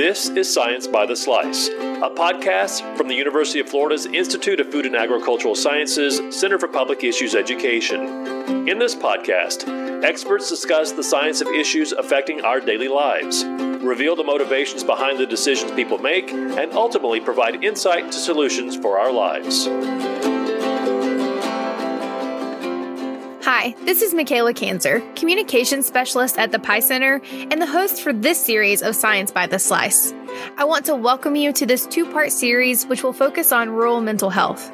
This is Science by the Slice, a podcast from the University of Florida's Institute of Food and Agricultural Sciences Center for Public Issues Education. In this podcast, experts discuss the science of issues affecting our daily lives, reveal the motivations behind the decisions people make, and ultimately provide insight to solutions for our lives. Hi, this is Michaela Kanzer, Communications Specialist at the PIE Center and the host for this series of Science by the Slice. I want to welcome you to this two part series, which will focus on rural mental health.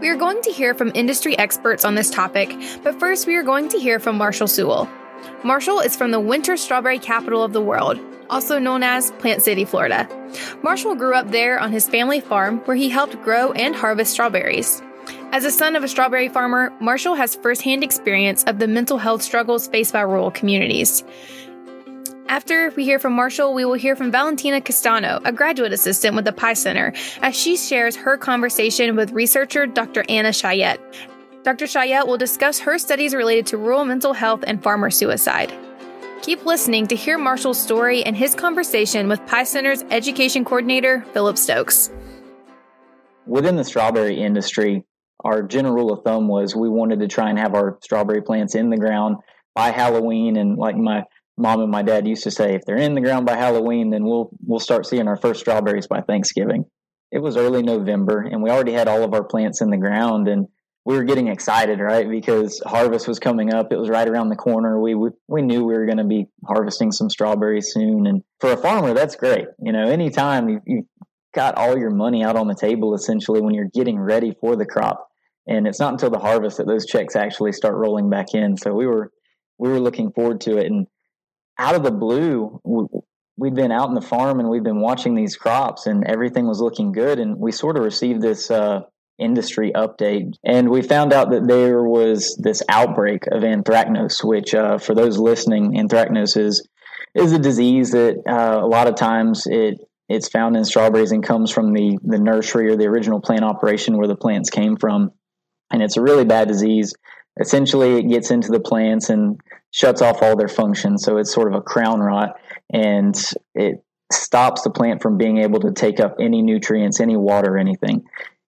We are going to hear from industry experts on this topic, but first we are going to hear from Marshall Sewell. Marshall is from the winter strawberry capital of the world, also known as Plant City, Florida. Marshall grew up there on his family farm where he helped grow and harvest strawberries. As a son of a strawberry farmer, Marshall has firsthand experience of the mental health struggles faced by rural communities. After we hear from Marshall, we will hear from Valentina Castano, a graduate assistant with the PIE Center, as she shares her conversation with researcher Dr. Anna Scheyett. Dr. Scheyett will discuss her studies related to rural mental health and farmer suicide. Keep listening to hear Marshall's story and his conversation with PIE Center's education coordinator, Philip Stokes. Within the strawberry industry, our general rule of thumb was we wanted to try and have our strawberry plants in the ground by Halloween. And like my mom and my dad used to say, if they're in the ground by Halloween, then we'll we'll start seeing our first strawberries by Thanksgiving. It was early November, and we already had all of our plants in the ground, and we were getting excited, right? Because harvest was coming up. It was right around the corner. We we, we knew we were going to be harvesting some strawberries soon, and for a farmer, that's great. You know, anytime you, you got all your money out on the table essentially when you're getting ready for the crop and it's not until the harvest that those checks actually start rolling back in. So we were we were looking forward to it, and out of the blue, we'd been out in the farm and we'd been watching these crops, and everything was looking good, and we sort of received this. Uh, industry update and we found out that there was this outbreak of anthracnose which uh, for those listening anthracnose is is a disease that uh, a lot of times it it's found in strawberries and comes from the the nursery or the original plant operation where the plants came from and it's a really bad disease. Essentially, it gets into the plants and shuts off all their functions. So it's sort of a crown rot, and it stops the plant from being able to take up any nutrients, any water, anything.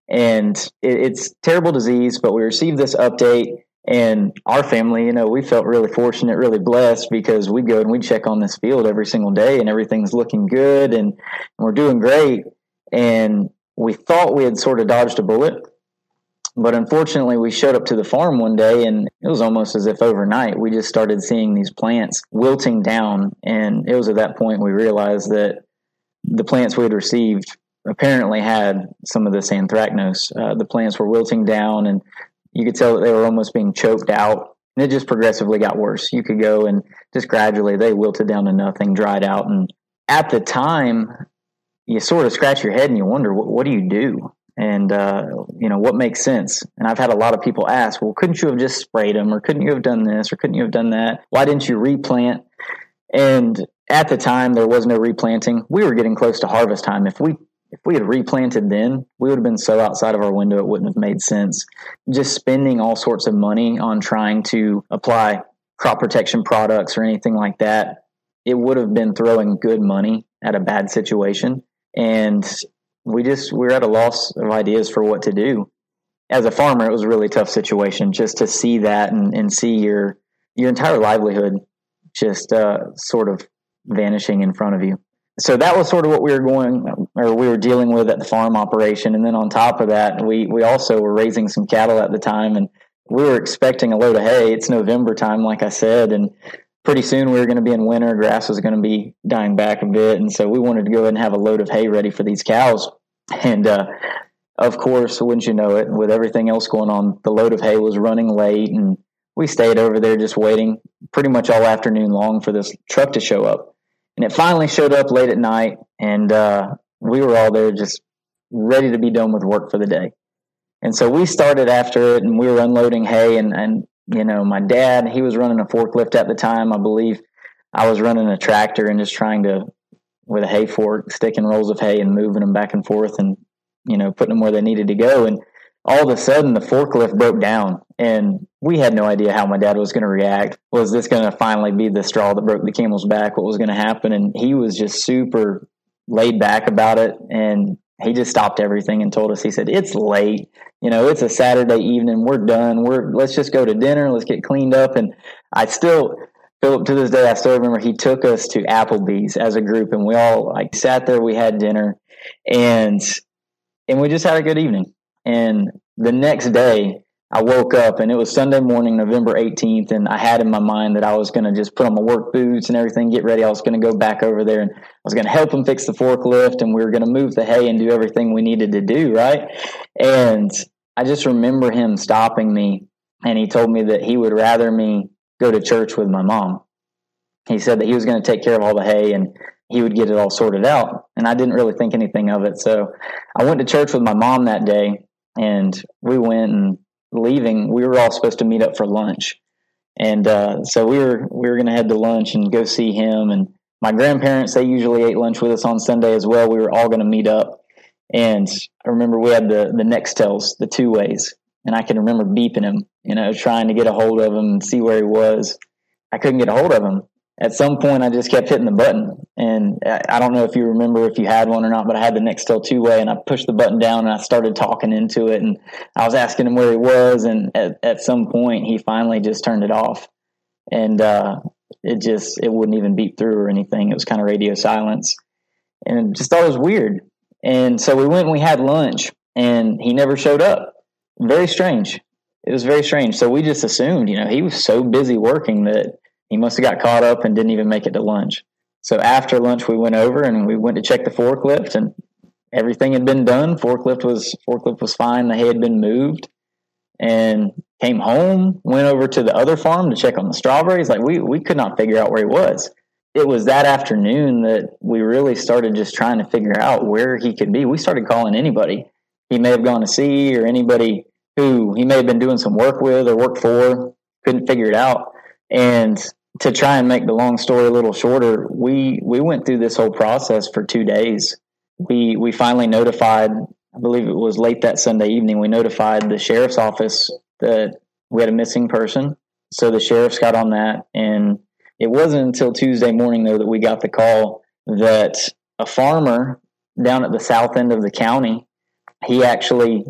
And it, it's terrible disease. But we received this update, and our family, you know, we felt really fortunate, really blessed because we go and we check on this field every single day, and everything's looking good, and, and we're doing great. And we thought we had sort of dodged a bullet but unfortunately, we showed up to the farm one day and it was almost as if overnight we just started seeing these plants wilting down. And it was at that point we realized that the plants we had received apparently had some of this anthracnose. Uh, the plants were wilting down and you could tell that they were almost being choked out. And it just progressively got worse. You could go and just gradually they wilted down to nothing, dried out. And at the time, you sort of scratch your head and you wonder, what, what do you do? And uh, you know what makes sense. And I've had a lot of people ask, well, couldn't you have just sprayed them, or couldn't you have done this, or couldn't you have done that? Why didn't you replant? And at the time, there was no replanting. We were getting close to harvest time. If we if we had replanted then, we would have been so outside of our window it wouldn't have made sense. Just spending all sorts of money on trying to apply crop protection products or anything like that, it would have been throwing good money at a bad situation. And we just we are at a loss of ideas for what to do. As a farmer, it was a really tough situation just to see that and, and see your your entire livelihood just uh, sort of vanishing in front of you. So that was sort of what we were going or we were dealing with at the farm operation. And then on top of that, we we also were raising some cattle at the time and we were expecting a load of hay. It's November time, like I said, and pretty soon we were going to be in winter. Grass was going to be dying back a bit, and so we wanted to go ahead and have a load of hay ready for these cows. And uh, of course, wouldn't you know it, with everything else going on, the load of hay was running late, and we stayed over there just waiting pretty much all afternoon long for this truck to show up. And it finally showed up late at night, and uh, we were all there just ready to be done with work for the day. And so we started after it, and we were unloading hay. And, and you know, my dad, he was running a forklift at the time, I believe. I was running a tractor and just trying to with a hay fork, sticking rolls of hay and moving them back and forth and, you know, putting them where they needed to go. And all of a sudden the forklift broke down and we had no idea how my dad was going to react. Was this going to finally be the straw that broke the camel's back? What was going to happen? And he was just super laid back about it. And he just stopped everything and told us, he said, it's late. You know, it's a Saturday evening. We're done. We're, let's just go to dinner. Let's get cleaned up. And I still, Philip, to this day, I still remember he took us to Applebee's as a group and we all like sat there, we had dinner and, and we just had a good evening. And the next day, I woke up and it was Sunday morning, November 18th, and I had in my mind that I was going to just put on my work boots and everything, get ready. I was going to go back over there and I was going to help him fix the forklift and we were going to move the hay and do everything we needed to do, right? And I just remember him stopping me and he told me that he would rather me go to church with my mom. He said that he was going to take care of all the hay and he would get it all sorted out. And I didn't really think anything of it. So I went to church with my mom that day and we went and leaving, we were all supposed to meet up for lunch, and uh, so we were we were going to head to lunch and go see him. And my grandparents they usually ate lunch with us on Sunday as well. We were all going to meet up, and I remember we had the the Nextels, the two ways, and I can remember beeping him, you know, trying to get a hold of him and see where he was. I couldn't get a hold of him, at some point I just kept hitting the button. And I don't know if you remember if you had one or not, but I had the Nextel two way and I pushed the button down and I started talking into it. And I was asking him where he was. And at, at some point he finally just turned it off. And uh, it just, it wouldn't even beep through or anything. It was kind of radio silence. And just thought it was weird. And so we went and we had lunch and he never showed up. Very strange. It was very strange. So we just assumed, you know, he was so busy working that he must have got caught up and didn't even make it to lunch. So after lunch, we went over and we went to check the forklift, and everything had been done. Forklift was forklift was fine. The hay had been moved, and came home. Went over to the other farm to check on the strawberries. Like we we could not figure out where he was. It was that afternoon that we really started just trying to figure out where he could be. We started calling anybody he may have gone to see or anybody who he may have been doing some work with or worked for. Couldn't figure it out. And to try and make the long story a little shorter, we we went through this whole process for two days. We we finally notified, I believe it was late that Sunday evening, we notified the sheriff's office that we had a missing person. So the sheriffs got on that, and it wasn't until Tuesday morning though that we got the call that a farmer down at the south end of the county he actually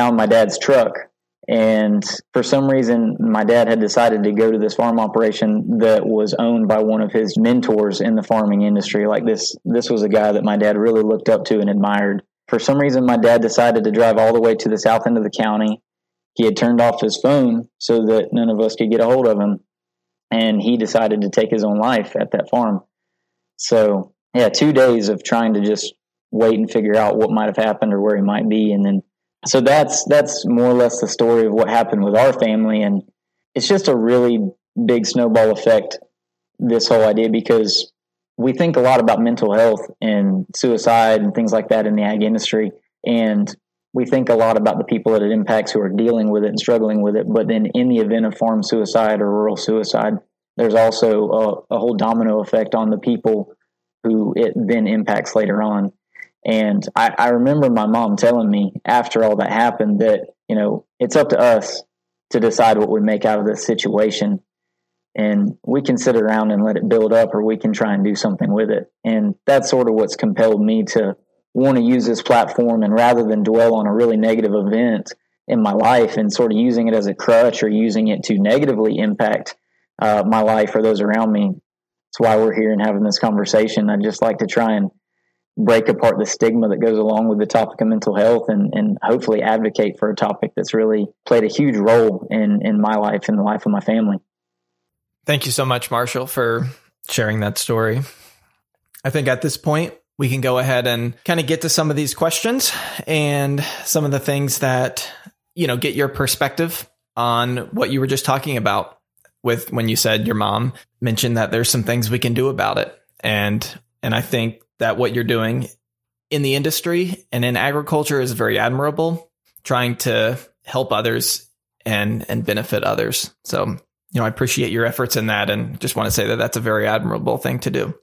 found my dad's truck and for some reason, my dad had decided to go to this farm operation that was owned by one of his mentors in the farming industry. Like this, this was a guy that my dad really looked up to and admired. For some reason, my dad decided to drive all the way to the south end of the county. He had turned off his phone so that none of us could get a hold of him. And he decided to take his own life at that farm. So, yeah, two days of trying to just wait and figure out what might have happened or where he might be. And then so that's that's more or less the story of what happened with our family. And it's just a really big snowball effect this whole idea because we think a lot about mental health and suicide and things like that in the ag industry. And we think a lot about the people that it impacts who are dealing with it and struggling with it. But then in the event of farm suicide or rural suicide there's also a, a whole domino effect on the people who it then impacts later on and I, I remember my mom telling me after all that happened that, you know, it's up to us to decide what we make out of this situation. And we can sit around and let it build up, or we can try and do something with it. And that's sort of what's compelled me to want to use this platform. And rather than dwell on a really negative event in my life and sort of using it as a crutch or using it to negatively impact uh, my life or those around me, that's why we're here and having this conversation. I just like to try and break apart the stigma that goes along with the topic of mental health and, and hopefully advocate for a topic that's really played a huge role in, in my life and the life of my family. Thank you so much, Marshall, for sharing that story. I think at this point, we can go ahead and kind of get to some of these questions and some of the things that, you know, get your perspective on what you were just talking about with when you said your mom mentioned that there's some things we can do about it. And and I think that what you're doing in the industry and in agriculture is very admirable, trying to help others and and benefit others. So, you know, I appreciate your efforts in that and just want to say that that's a very admirable thing to do.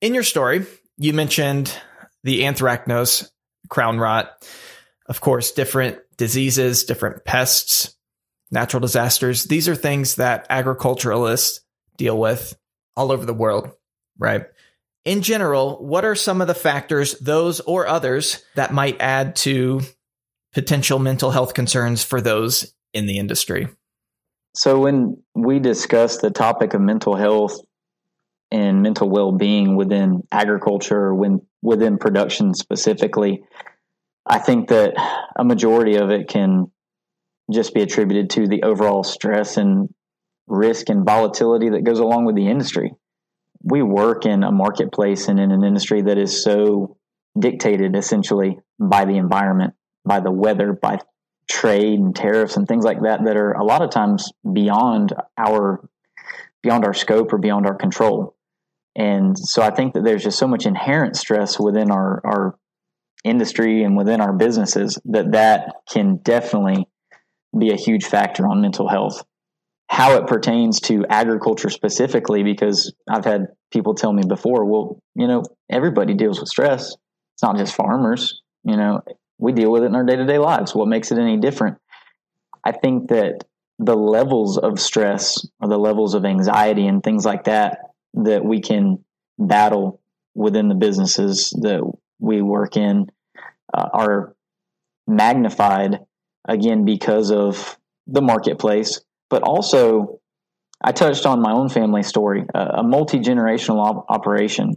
In your story, you mentioned the anthracnose, crown rot, of course, different diseases, different pests, natural disasters. These are things that agriculturalists deal with all over the world, right? In general, what are some of the factors, those or others, that might add to potential mental health concerns for those in the industry? So, when we discuss the topic of mental health and mental well being within agriculture, when, within production specifically, I think that a majority of it can just be attributed to the overall stress and risk and volatility that goes along with the industry. We work in a marketplace and in an industry that is so dictated essentially by the environment, by the weather, by trade and tariffs and things like that that are a lot of times beyond our beyond our scope or beyond our control. And so I think that there's just so much inherent stress within our, our industry and within our businesses that that can definitely be a huge factor on mental health. How it pertains to agriculture specifically, because I've had people tell me before, well, you know, everybody deals with stress. It's not just farmers. You know, we deal with it in our day to day lives. What makes it any different? I think that the levels of stress or the levels of anxiety and things like that that we can battle within the businesses that we work in uh, are magnified again because of the marketplace, but also I touched on my own family story, uh, a multi generational op- operation.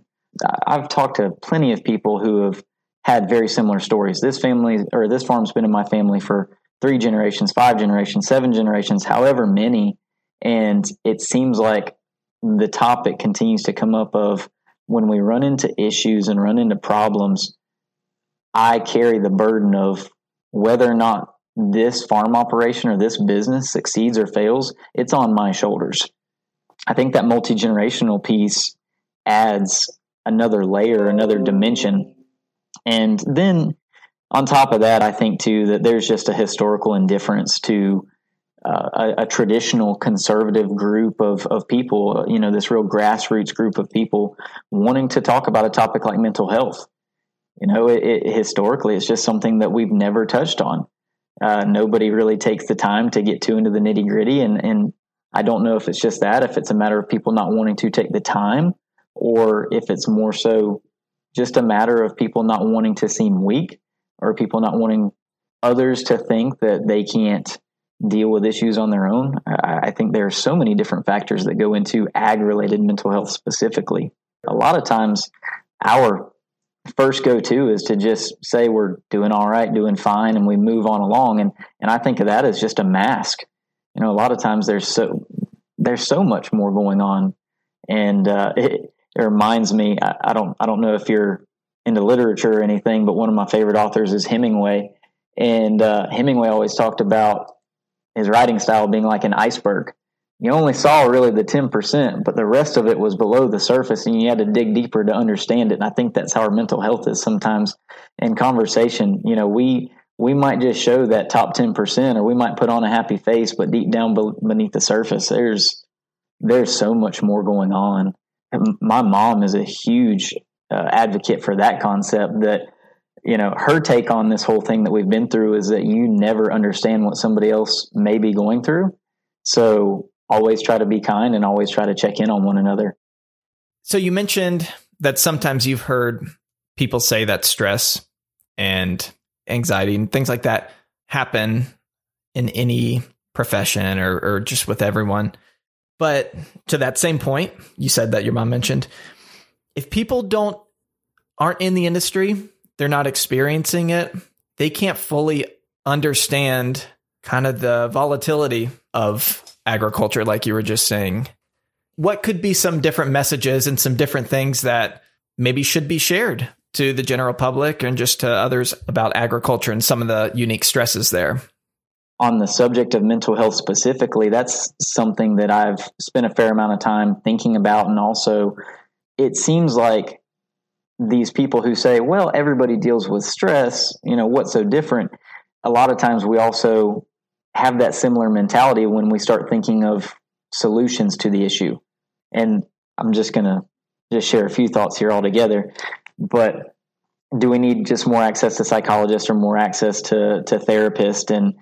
I've talked to plenty of people who have had very similar stories. This family or this farm's been in my family for three generations, five generations, seven generations, however many. And it seems like the topic continues to come up of when we run into issues and run into problems, I carry the burden of whether or not this farm operation or this business succeeds or fails, it's on my shoulders. I think that multi generational piece adds another layer, another dimension. And then on top of that, I think too that there's just a historical indifference to uh, a, a, traditional conservative group of, of people, you know, this real grassroots group of people wanting to talk about a topic like mental health. You know, it, it, historically, it's just something that we've never touched on. Uh, nobody really takes the time to get too into the nitty gritty. And, and I don't know if it's just that, if it's a matter of people not wanting to take the time, or if it's more so just a matter of people not wanting to seem weak or people not wanting others to think that they can't deal with issues on their own. I, think there are so many different factors that go into ag related mental health specifically. A lot of times, our first go to is to just say we're doing all right, doing fine, and we move on along. And and I think of that as just a mask. You know, a lot of times there's so there's so much more going on, and uh, it, it, reminds me. I, I don't I don't know if you're into literature or anything, but one of my favorite authors is Hemingway, and uh, Hemingway always talked about his writing style being like an iceberg. You only saw really the 10%, but the rest of it was below the surface and you had to dig deeper to understand it. And I think that's how our mental health is sometimes in conversation. You know, we, we might just show that top 10% or we might put on a happy face, but deep down beneath the surface, there's, there's so much more going on. And my mom is a huge uh, advocate for that concept that you know, her take on this whole thing that we've been through is that you never understand what somebody else may be going through. So always try to be kind and always try to check in on one another. So you mentioned that sometimes you've heard people say that stress and anxiety and things like that happen in any profession or, or just with everyone. But to that same point, you said that your mom mentioned, if people don't aren't in the industry, they're not experiencing it, they can't fully understand kind of the volatility of agriculture, like you were just saying. What could be some different messages and some different things that maybe should be shared to the general public and just to others about agriculture and some of the unique stresses there? On the subject of mental health specifically, that's something that I've spent a fair amount of time thinking about. And also, it seems like these people who say, well, everybody deals with stress, you know, what's so different? A lot of times we also have that similar mentality when we start thinking of solutions to the issue. And I'm just going to just share a few thoughts here altogether. But do we need just more access to psychologists or more access to, to therapists? And,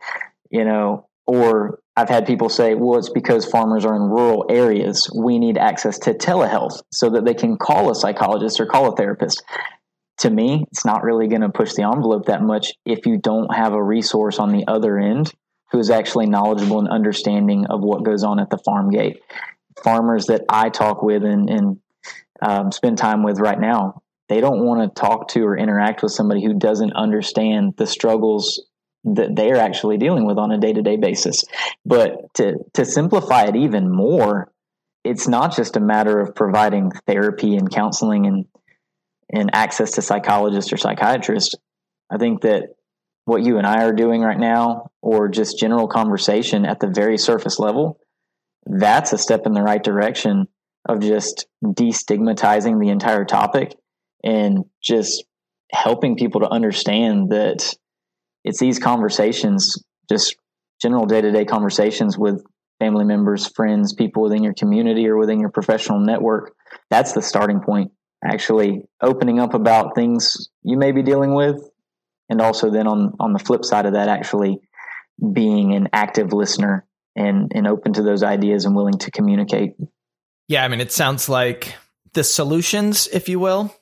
you know, or I've had people say, well, it's because farmers are in rural areas. We need access to telehealth so that they can call a psychologist or call a therapist. To me, it's not really going to push the envelope that much if you don't have a resource on the other end who is actually knowledgeable and understanding of what goes on at the farm gate. Farmers that I talk with and, and um, spend time with right now, they don't want to talk to or interact with somebody who doesn't understand the struggles that they're actually dealing with on a day to day basis. But to, to simplify it even more, it's not just a matter of providing therapy and counseling and, and access to psychologists or psychiatrists. I think that what you and I are doing right now, or just general conversation at the very surface level, that's a step in the right direction of just destigmatizing the entire topic and just helping people to understand that it's these conversations, just general day to day conversations with family members, friends, people within your community or within your professional network. That's the starting point. Actually, opening up about things you may be dealing with, and also then on on the flip side of that, actually being an active listener and and open to those ideas and willing to communicate. Yeah, I mean, it sounds like the solutions, if you will,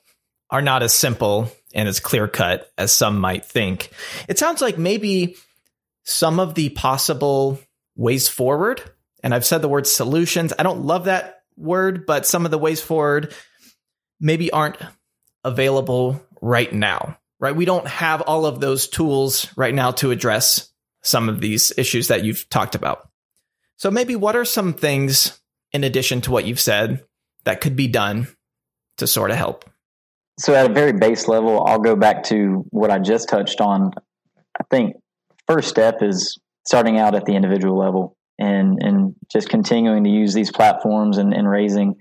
are not as simple and as clear cut as some might think. It sounds like maybe some of the possible ways forward, and I've said the word solutions. I don't love that word, but some of the ways forward maybe aren't available right now, right? We don't have all of those tools right now to address some of these issues that you've talked about. So maybe what are some things in addition to what you've said that could be done to sort of help? So, at a very base level, I'll go back to what I just touched on. I think first step is starting out at the individual level and and just continuing to use these platforms and, and raising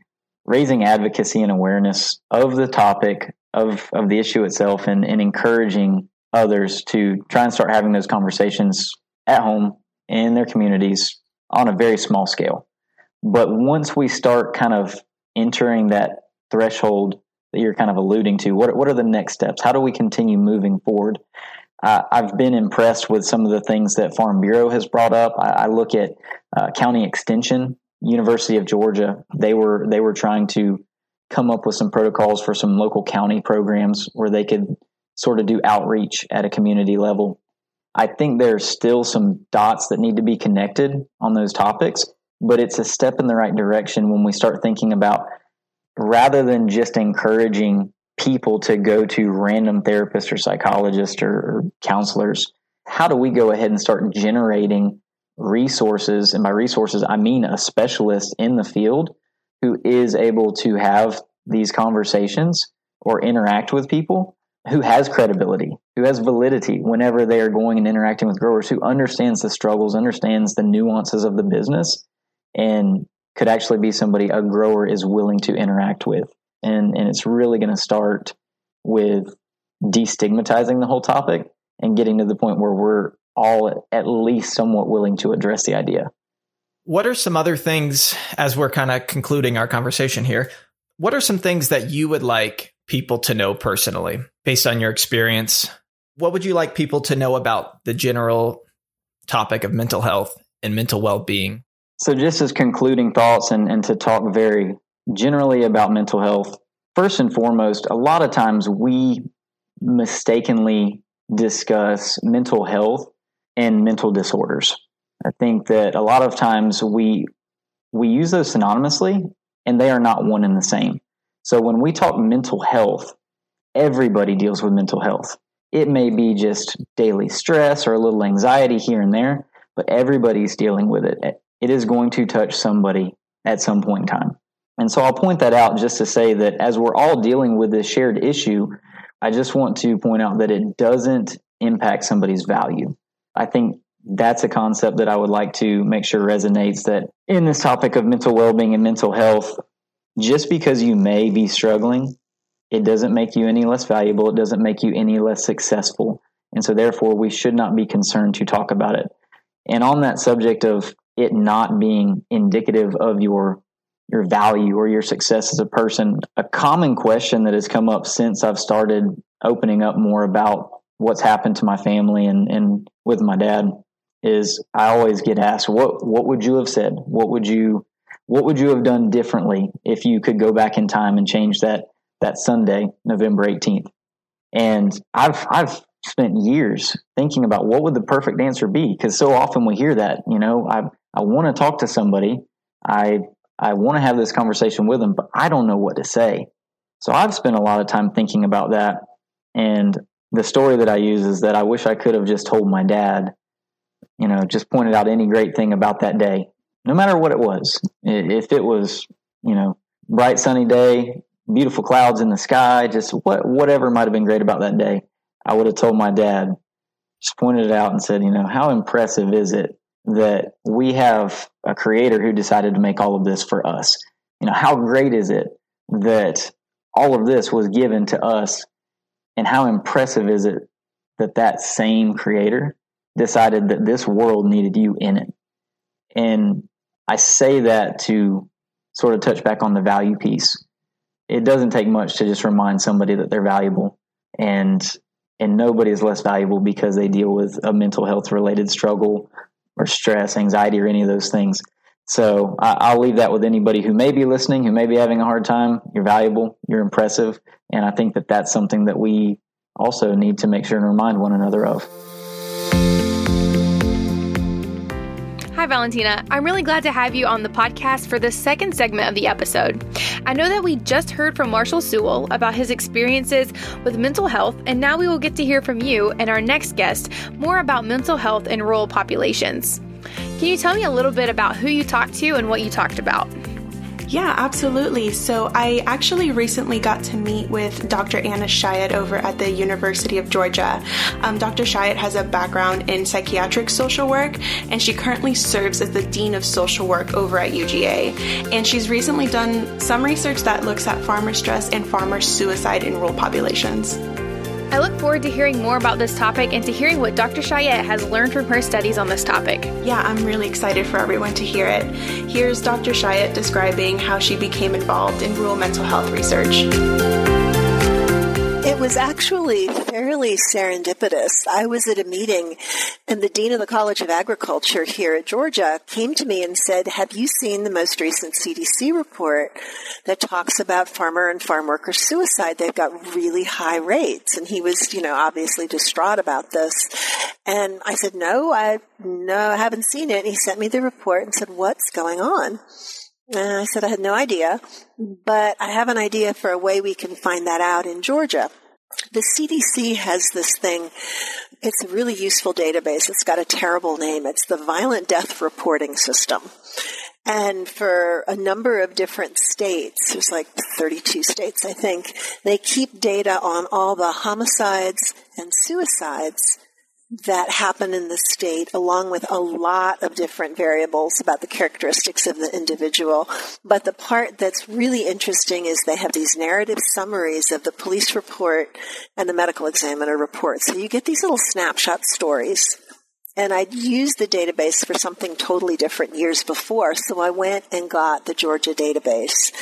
raising advocacy and awareness of the topic of of the issue itself and, and encouraging others to try and start having those conversations at home in their communities on a very small scale. But once we start kind of entering that threshold that you're kind of alluding to? What what are the next steps? How do we continue moving forward? Uh, I've been impressed with some of the things that Farm Bureau has brought up. I, I look at uh, County Extension, University of Georgia. They were they were trying to come up with some protocols for some local county programs where they could sort of do outreach at a community level. I think there's still some dots that need to be connected on those topics, but it's a step in the right direction when we start thinking about rather than just encouraging people to go to random therapists or psychologists or, or counselors, how do we go ahead and start generating resources? And by resources, I mean a specialist in the field who is able to have these conversations or interact with people who has credibility, who has validity whenever they are going and interacting with growers, who understands the struggles, understands the nuances of the business, and could actually be somebody a grower is willing to interact with. And, and it's really going to start with destigmatizing the whole topic and getting to the point where we're all at least somewhat willing to address the idea. What are some other things, as we're kind of concluding our conversation here? What are some things that you would like people to know personally, based on your experience? What would you like people to know about the general topic of mental health and mental well being so, just as concluding thoughts and, and to talk very generally about mental health, first and foremost, a lot of times we mistakenly discuss mental health and mental disorders. I think that a lot of times we we use those synonymously and they are not one and the same. So when we talk mental health, everybody deals with mental health. It may be just daily stress or a little anxiety here and there, but everybody's dealing with it it is going to touch somebody at some point in time. And so I'll point that out just to say that as we're all dealing with this shared issue, I just want to point out that it doesn't impact somebody's value. I think that's a concept that I would like to make sure resonates that in this topic of mental well being and mental health, just because you may be struggling, it doesn't make you any less valuable. It doesn't make you any less successful. And so, therefore, we should not be concerned to talk about it. And on that subject of it not being indicative of your your value or your success as a person. A common question that has come up since I've started opening up more about what's happened to my family and, and with my dad is I always get asked, what, what would you have said? What would you, what would you have done differently if you could go back in time and change that, that Sunday, November 18th? And I've, I've spent years thinking about what would the perfect answer be. Cause so often we hear that, you know, I, I want to talk to somebody. I, I want to have this conversation with them, but I don't know what to say. So I've spent a lot of time thinking about that. And the story that I use is that I wish I could have just told my dad, you know, just pointed out any great thing about that day, no matter what it was. If it was, you know, bright sunny day, beautiful clouds in the sky, just what whatever might have been great about that day, I would have told my dad, just pointed it out and said, you know, how impressive is it that we have a creator who decided to make all of this for us? You know, how great is it that all of this was given to us and how impressive is it that that same creator decided that this world needed you in it and i say that to sort of touch back on the value piece it doesn't take much to just remind somebody that they're valuable and and nobody is less valuable because they deal with a mental health related struggle or stress anxiety or any of those things so I, will leave that with anybody who may be listening, who may be having a hard time. You're valuable, you're impressive, and I think that that's something that we also need to make sure and remind one another of. Valentina. I'm really glad to have you on the podcast for the second segment of the episode. I know that we just heard from Marshall Sewell about his experiences with mental health, and now we will get to hear from you and our next guest more about mental health in rural populations. Can you tell me a little bit about who you talked to and what you talked about? Yeah, absolutely. So I actually recently got to meet with Dr. Anna Scheyett over at the University of Georgia. Um, Dr. Scheyett has a background in psychiatric social work, and she currently serves as the Dean of Social Work over at UGA. And she's recently done some research that looks at farmer stress and farmer suicide in rural populations. I look forward to hearing more about this topic and to hearing what Dr. Scheyett has learned from her studies on this topic. Yeah, I'm really excited for everyone to hear it. Here's Dr. Scheyett describing how she became involved in rural mental health research. It was actually fairly serendipitous. I was at a meeting and the Dean of the College of Agriculture here at Georgia came to me and said, have you seen the most recent CDC report that talks about farmer and farm worker suicide? They've got really high rates. And he was, you know, obviously distraught about this. And I said, no, I, no, I haven't seen it. And he sent me the report and said, what's going on? And I said, I had no idea, but I have an idea for a way we can find that out in Georgia. The CDC has this thing. It's a really useful database. It's got a terrible name. It's the Violent Death Reporting System. And for a number of different states, there's like 32 states, I think, they keep data on all the homicides and suicides that happen in the state, along with a lot of different variables about the characteristics of the individual. But the part that's really interesting is they have these narrative summaries of the police report and the medical examiner report. So you get these little snapshot stories and I'd used the database for something totally different years before. So I went and got the Georgia database.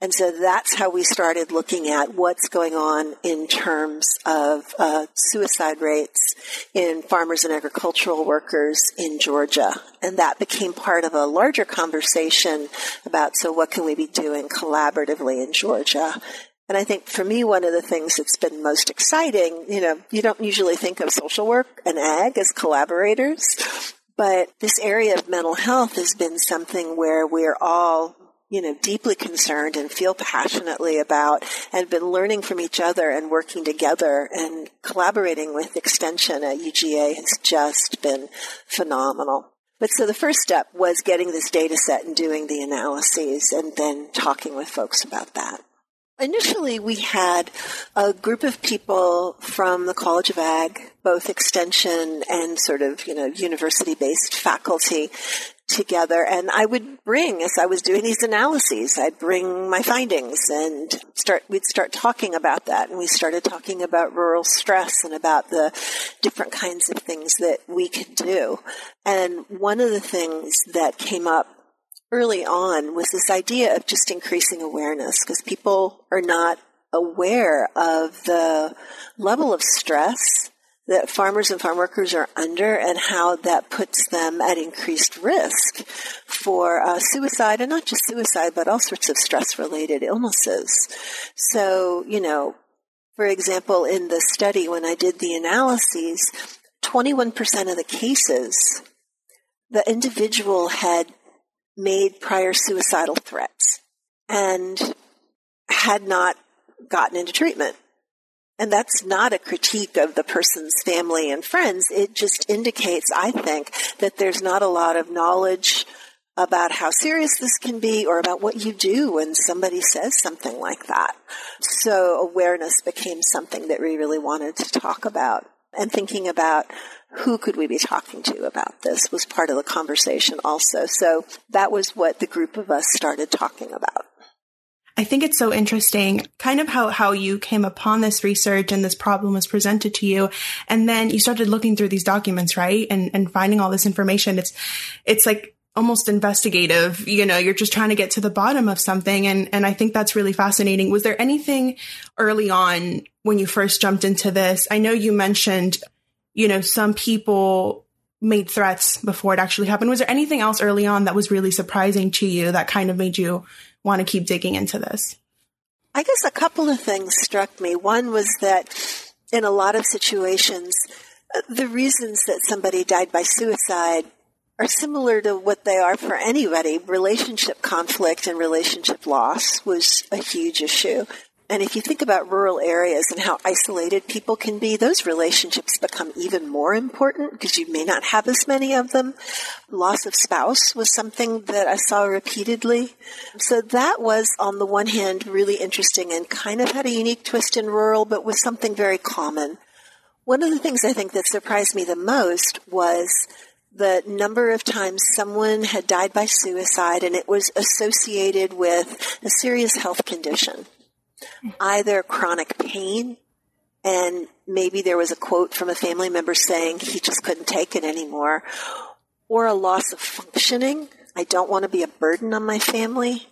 And so that's how we started looking at what's going on in terms of uh, suicide rates in farmers and agricultural workers in Georgia. And that became part of a larger conversation about so what can we be doing collaboratively in Georgia and I think for me, one of the things that's been most exciting, you know, you don't usually think of social work and ag as collaborators, but this area of mental health has been something where we're all you know, deeply concerned and feel passionately about and been learning from each other and working together and collaborating with Extension at UGA has just been phenomenal. But so the first step was getting this data set and doing the analyses and then talking with folks about that. Initially, we had a group of people from the College of Ag, both extension and sort of, you know, university based faculty together. And I would bring, as I was doing these analyses, I'd bring my findings and start, we'd start talking about that. And we started talking about rural stress and about the different kinds of things that we could do. And one of the things that came up early on was this idea of just increasing awareness because people are not aware of the level of stress that farmers and farm workers are under and how that puts them at increased risk for uh, suicide and not just suicide, but all sorts of stress related illnesses. So, you know, for example, in the study, when I did the analyses, 21% of the cases, the individual had made prior suicidal threats and had not gotten into treatment. And that's not a critique of the person's family and friends. It just indicates, I think, that there's not a lot of knowledge about how serious this can be or about what you do when somebody says something like that. So awareness became something that we really wanted to talk about. And thinking about who could we be talking to about this was part of the conversation also. So that was what the group of us started talking about. I think it's so interesting, kind of how, how you came upon this research and this problem was presented to you. And then you started looking through these documents, right? And, and finding all this information. It's, it's like almost investigative. You know, you're just trying to get to the bottom of something. And, and I think that's really fascinating. Was there anything early on when you first jumped into this? I know you mentioned, you know, some people made threats before it actually happened. Was there anything else early on that was really surprising to you that kind of made you want to keep digging into this? I guess a couple of things struck me. One was that in a lot of situations, the reasons that somebody died by suicide are similar to what they are for anybody. Relationship conflict and relationship loss was a huge issue. And if you think about rural areas and how isolated people can be, those relationships become even more important because you may not have as many of them. Loss of spouse was something that I saw repeatedly. So that was, on the one hand, really interesting and kind of had a unique twist in rural, but was something very common. One of the things I think that surprised me the most was the number of times someone had died by suicide and it was associated with a serious health condition either chronic pain and maybe there was a quote from a family member saying he just couldn't take it anymore or a loss of functioning. I don't want to be a burden on my family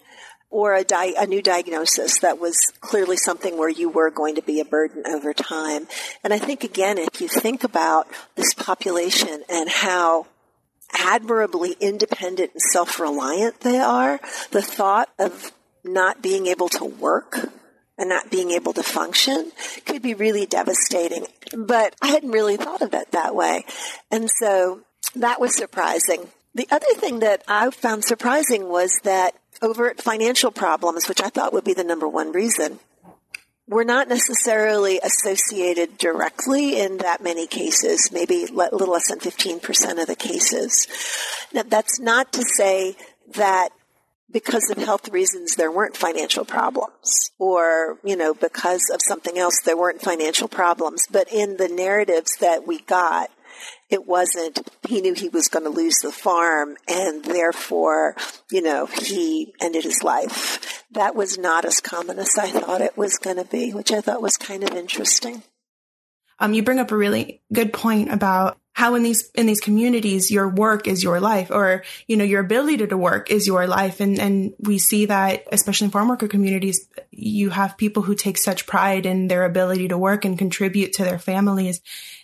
or a, di- a, new diagnosis that was clearly something where you were going to be a burden over time. And I think again, if you think about this population and how admirably independent and self-reliant they are, the thought of not being able to work and not being able to function could be really devastating. But I hadn't really thought of it that way. And so that was surprising. The other thing that I found surprising was that overt financial problems, which I thought would be the number one reason, were not necessarily associated directly in that many cases, maybe a little less than 15% of the cases. Now, that's not to say that because of health reasons there weren't financial problems. Or you know because of something else there weren't financial problems. But in the narratives that we got it wasn't he knew he was going to lose the farm and therefore you know he ended his life. That was not as common as i thought it was going to be which i thought was kind of interesting. Um, you bring up a really good point about how in these in these communities your work is your life or you know your ability to work is your life and and we see that especially in farm worker communities you have people who take such pride in their ability to work and contribute to their families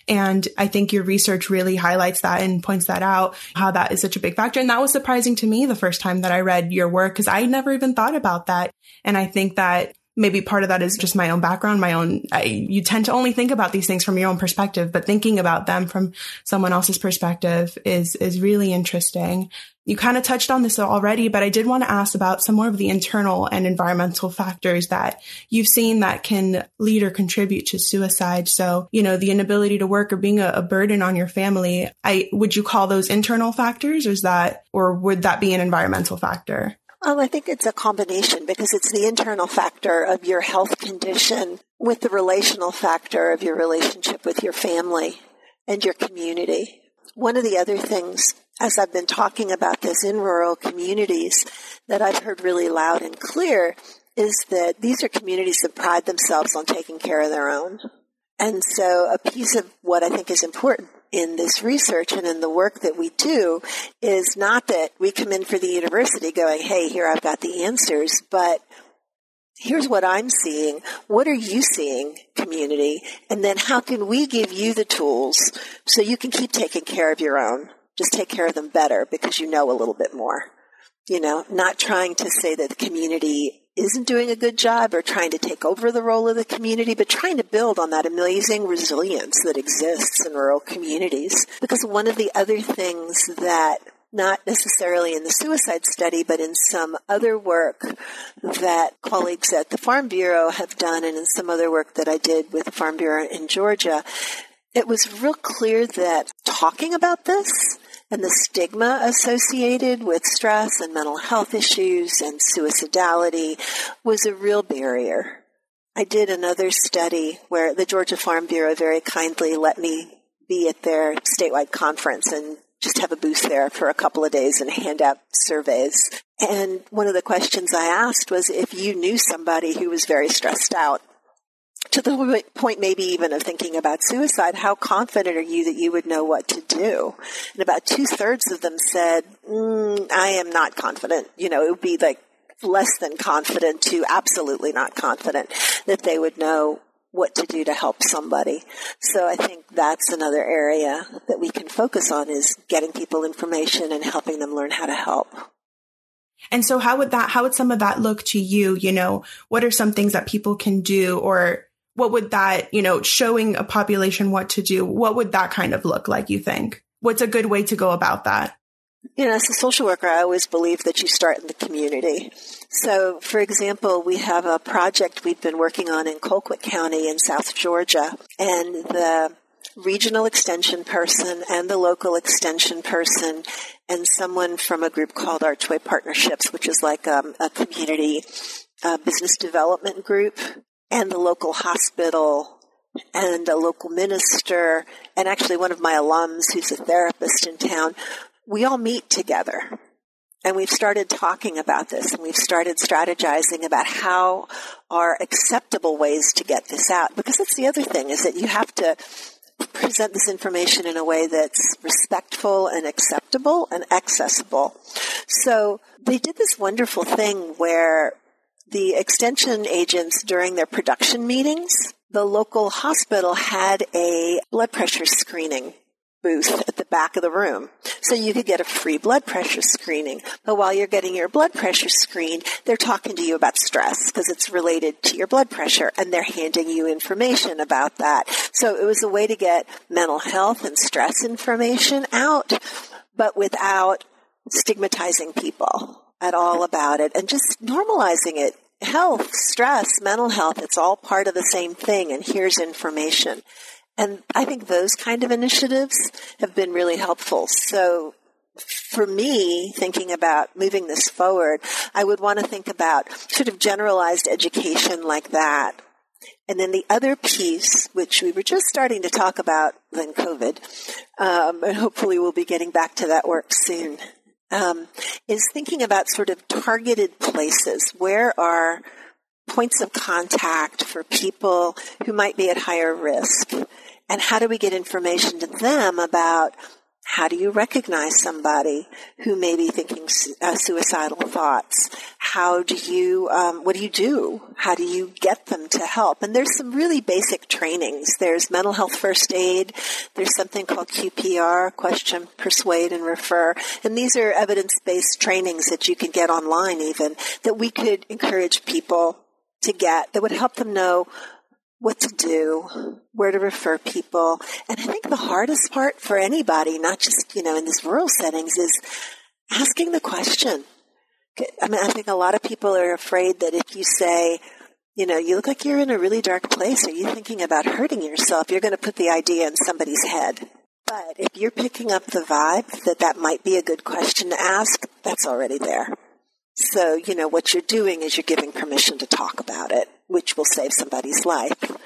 and I think your research really highlights that and points that out, how that is such a big factor. And that was surprising to me the first time that I read your work because I never even thought about that. And I think that maybe part of that is just my own background, my own, I, you tend to only think about these things from your own perspective, but thinking about them from someone else's perspective is, is really interesting. You kind of touched on this already, but I did want to ask about some more of the internal and environmental factors that you've seen that can lead or contribute to suicide. So, you know, the inability to work or being a, a burden on your family. I, would you call those internal factors or is that, or would that be an environmental factor? Oh, I think it's a combination because it's the internal factor of your health condition with the relational factor of your relationship with your family and your community. One of the other things, as I've been talking about this in rural communities, that I've heard really loud and clear is that these are communities that pride themselves on taking care of their own. And so a piece of what I think is important in this research and in the work that we do is not that we come in for the university going, hey, here I've got the answers, but here's what I'm seeing. What are you seeing community? And then how can we give you the tools so you can keep taking care of your own? Just take care of them better because you know a little bit more. You know, not trying to say that the community isn't doing a good job or trying to take over the role of the community, but trying to build on that amazing resilience that exists in rural communities. Because one of the other things that not necessarily in the suicide study, but in some other work that colleagues at the Farm Bureau have done and in some other work that I did with the Farm Bureau in Georgia, it was real clear that talking about this and the stigma associated with stress and mental health issues and suicidality was a real barrier. I did another study where the Georgia Farm Bureau very kindly let me be at their statewide conference and just have a booth there for a couple of days and hand out surveys. And one of the questions I asked was if you knew somebody who was very stressed out to the point maybe even of thinking about suicide, how confident are you that you would know what to do? And about two thirds of them said, mm, I am not confident. You know, it would be like less than confident to absolutely not confident that they would know what to do to help somebody. So I think that's another area that we can focus on is getting people information and helping them learn how to help. And so how would that, how would some of that look to you? You know, what are some things that people can do or what would that, you know, showing a population what to do, what would that kind of look like, you think? What's a good way to go about that? You know, as a social worker, I always believe that you start in the community. So, for example, we have a project we've been working on in Colquitt County in South Georgia, and the regional extension person and the local extension person and someone from a group called Archway Partnerships, which is like um, a community uh, business development group, and the local hospital and a local minister and actually one of my alums who's a therapist in town. We all meet together. And we've started talking about this and we've started strategizing about how are acceptable ways to get this out. Because that's the other thing is that you have to present this information in a way that's respectful and acceptable and accessible. So they did this wonderful thing where the extension agents during their production meetings, the local hospital had a blood pressure screening booth at the back of the room. So you could get a free blood pressure screening. But while you're getting your blood pressure screened, they're talking to you about stress because it's related to your blood pressure and they're handing you information about that. So it was a way to get mental health and stress information out, but without stigmatizing people at all about it and just normalizing it. Health, stress, mental health, it's all part of the same thing and here's information. And I think those kind of initiatives have been really helpful. So for me, thinking about moving this forward, I would want to think about sort of generalized education like that. And then the other piece, which we were just starting to talk about then COVID, um, and hopefully we'll be getting back to that work soon, um, is thinking about sort of targeted places. Where are points of contact for people who might be at higher risk? And how do we get information to them about how do you recognize somebody who may be thinking uh, suicidal thoughts? How do you, um, what do you do? How do you get them to help? And there's some really basic trainings. There's mental health first aid. There's something called QPR, question, persuade, and refer. And these are evidence-based trainings that you can get online even that we could encourage people to get that would help them know what to do, where to refer people. And I think the hardest part for anybody, not just, you know, in these rural settings is asking the question. I mean, I think a lot of people are afraid that if you say, you know, you look like you're in a really dark place. Are you thinking about hurting yourself? You're going to put the idea in somebody's head. But if you're picking up the vibe that that might be a good question to ask, that's already there. So, you know, what you're doing is you're giving permission to talk about it, which will save somebody's life.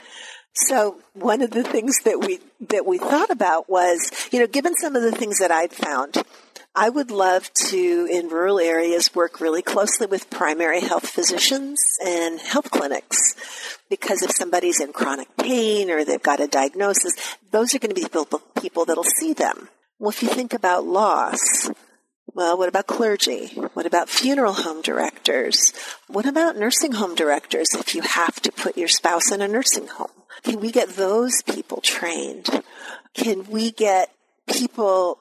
So one of the things that we, that we thought about was, you know, given some of the things that I'd found, I would love to, in rural areas, work really closely with primary health physicians and health clinics. Because if somebody's in chronic pain or they've got a diagnosis, those are going to be the people that'll see them. Well, if you think about loss, well, what about clergy? What about funeral home directors? What about nursing home directors if you have to put your spouse in a nursing home? Can we get those people trained? Can we get people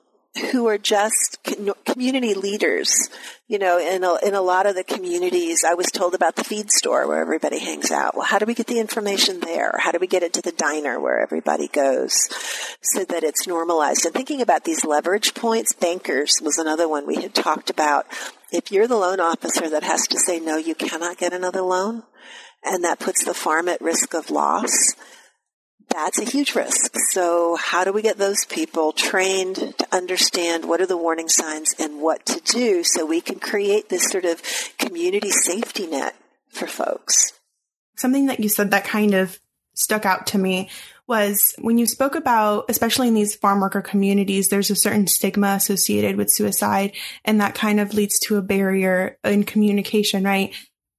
who are just community leaders. You know, in a, in a lot of the communities, I was told about the feed store where everybody hangs out. Well, how do we get the information there? How do we get it to the diner where everybody goes so that it's normalized? And thinking about these leverage points, bankers was another one we had talked about. If you're the loan officer that has to say, no, you cannot get another loan, and that puts the farm at risk of loss, that's a huge risk. So how do we get those people trained to understand what are the warning signs and what to do so we can create this sort of community safety net for folks? Something that you said that kind of stuck out to me was when you spoke about, especially in these farm worker communities, there's a certain stigma associated with suicide, and that kind of leads to a barrier in communication, right?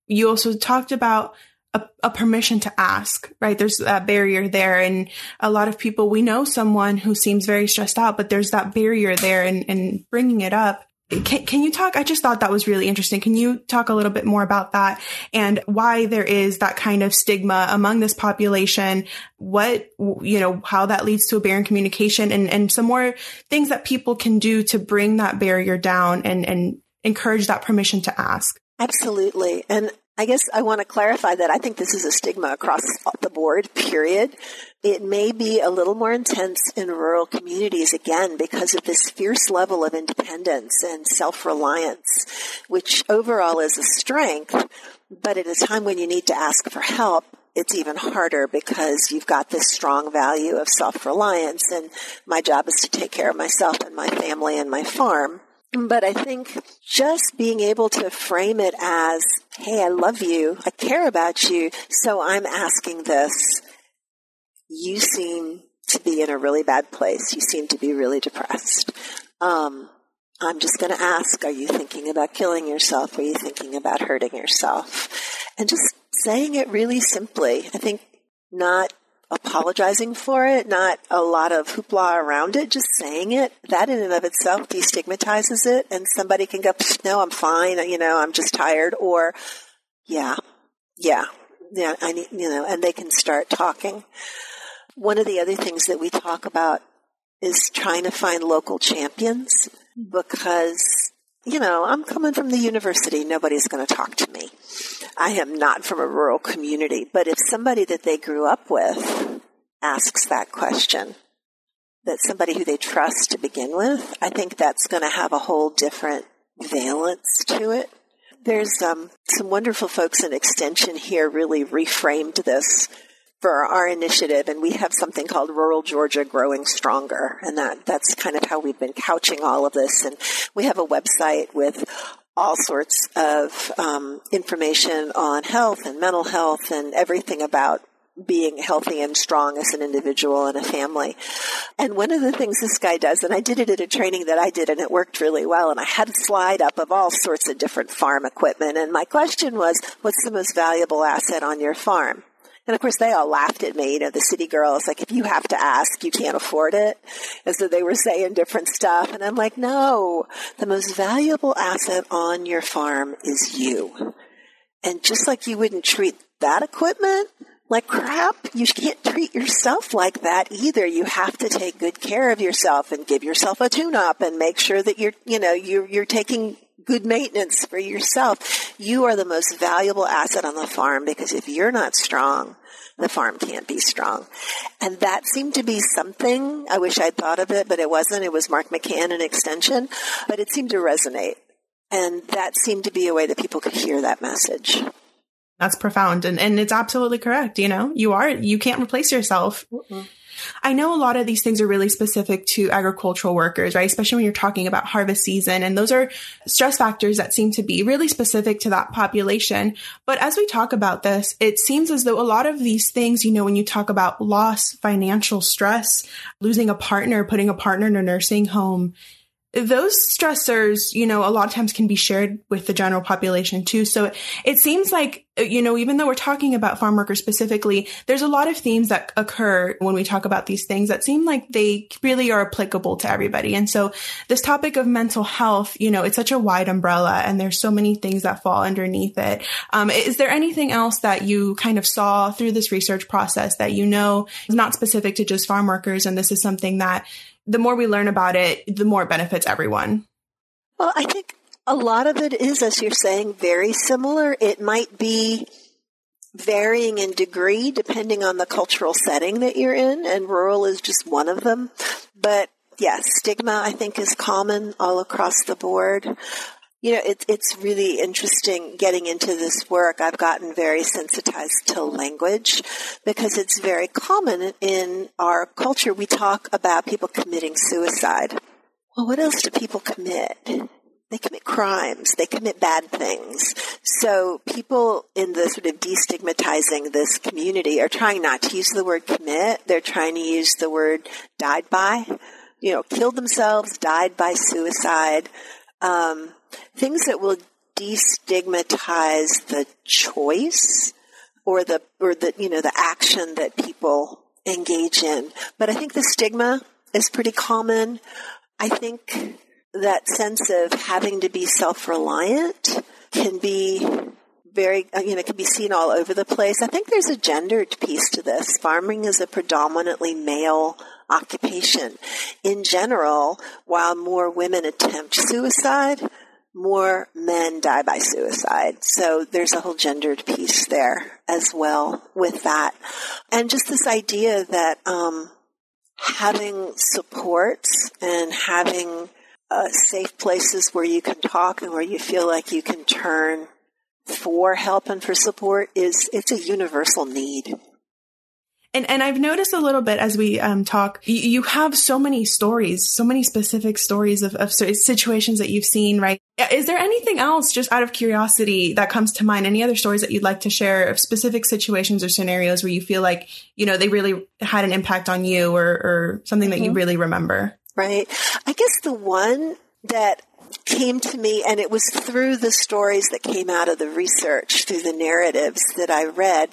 You also talked about a, a, permission to ask, right? There's that barrier there. And a lot of people, we know someone who seems very stressed out, but there's that barrier there and, and bringing it up. Can, can you talk? I just thought that was really interesting. Can you talk a little bit more about that and why there is that kind of stigma among this population? What, you know, how that leads to a barrier in communication and, and some more things that people can do to bring that barrier down and, and encourage that permission to ask? Absolutely. And I guess I want to clarify that I think this is a stigma across the board, period. It may be a little more intense in rural communities, again, because of this fierce level of independence and self-reliance, which overall is a strength, but at a time when you need to ask for help, it's even harder because you've got this strong value of self-reliance and my job is to take care of myself and my family and my farm. But I think just being able to frame it as, hey, I love you, I care about you, so I'm asking this. You seem to be in a really bad place. You seem to be really depressed. Um, I'm just going to ask, are you thinking about killing yourself? Are you thinking about hurting yourself? And just saying it really simply. I think not apologizing for it, not a lot of hoopla around it, just saying it, that in and of itself destigmatizes it and somebody can go, no, I'm fine, you know, I'm just tired or yeah, yeah, yeah, I need, you know, and they can start talking. One of the other things that we talk about is trying to find local champions because you know, I'm coming from the university. Nobody's going to talk to me. I am not from a rural community. But if somebody that they grew up with asks that question, that somebody who they trust to begin with, I think that's going to have a whole different valence to it. There's um, some wonderful folks in Extension here really reframed this for our initiative, and we have something called Rural Georgia Growing Stronger, and that that's kind of how we've been couching all of this. And we have a website with all sorts of um, information on health and mental health and everything about being healthy and strong as an individual and a family. And one of the things this guy does, and I did it at a training that I did and it worked really well, and I had a slide up of all sorts of different farm equipment. And my question was, what's the most valuable asset on your farm? And of course, they all laughed at me. You know, the city girls, like, if you have to ask, you can't afford it. And so they were saying different stuff. And I'm like, no, the most valuable asset on your farm is you. And just like you wouldn't treat that equipment like crap, you can't treat yourself like that either. You have to take good care of yourself and give yourself a tune up and make sure that you're, you know, you're, you're taking good maintenance for yourself. You are the most valuable asset on the farm because if you're not strong, the farm can't be strong. And that seemed to be something, I wish I'd thought of it, but it wasn't. It was Mark McCann and Extension, but it seemed to resonate. And that seemed to be a way that people could hear that message. That's profound. And, and it's absolutely correct. You know, you are, you can't replace yourself. Mm-mm. I know a lot of these things are really specific to agricultural workers, right? Especially when you're talking about harvest season. And those are stress factors that seem to be really specific to that population. But as we talk about this, it seems as though a lot of these things, you know, when you talk about loss, financial stress, losing a partner, putting a partner in a nursing home, those stressors, you know, a lot of times can be shared with the general population too. So it, seems like, you know, even though we're talking about farm workers specifically, there's a lot of themes that occur when we talk about these things that seem like they really are applicable to everybody. And so this topic of mental health, you know, it's such a wide umbrella and there's so many things that fall underneath it. Um, is there anything else that you kind of saw through this research process that you know is not specific to just farm workers and this is something that the more we learn about it, the more it benefits everyone. Well, I think a lot of it is, as you're saying, very similar. It might be varying in degree depending on the cultural setting that you're in, and rural is just one of them. But yes, stigma, I think, is common all across the board. You know, it, it's really interesting getting into this work. I've gotten very sensitized to language because it's very common in our culture. We talk about people committing suicide. Well, what else do people commit? They commit crimes. They commit bad things. So people in the sort of destigmatizing this community are trying not to use the word commit. They're trying to use the word died by, you know, killed themselves, died by suicide. Um, things that will destigmatize the choice or the or the you know the action that people engage in. But I think the stigma is pretty common. I think that sense of having to be self-reliant can be very, uh, you know, can be seen all over the place. I think there's a gendered piece to this. Farming is a predominantly male occupation. In general, while more women attempt suicide, more men die by suicide. So there's a whole gendered piece there as well with that. And just this idea that um, having supports and having uh, safe places where you can talk and where you feel like you can turn for help and for support is it's a universal need. And and I've noticed a little bit as we um, talk, you, you, have so many stories, so many specific stories of, of situations that you've seen, right? Is there anything else, just out of curiosity, that comes to mind? Any other stories that you'd like to share of specific situations or scenarios where you feel like, you know, they really had an impact on you or, or something mm-hmm. that you mm-hmm. really remember? Right. I guess the one that came to me, and it was through the stories that came out of the research, through the narratives that I read,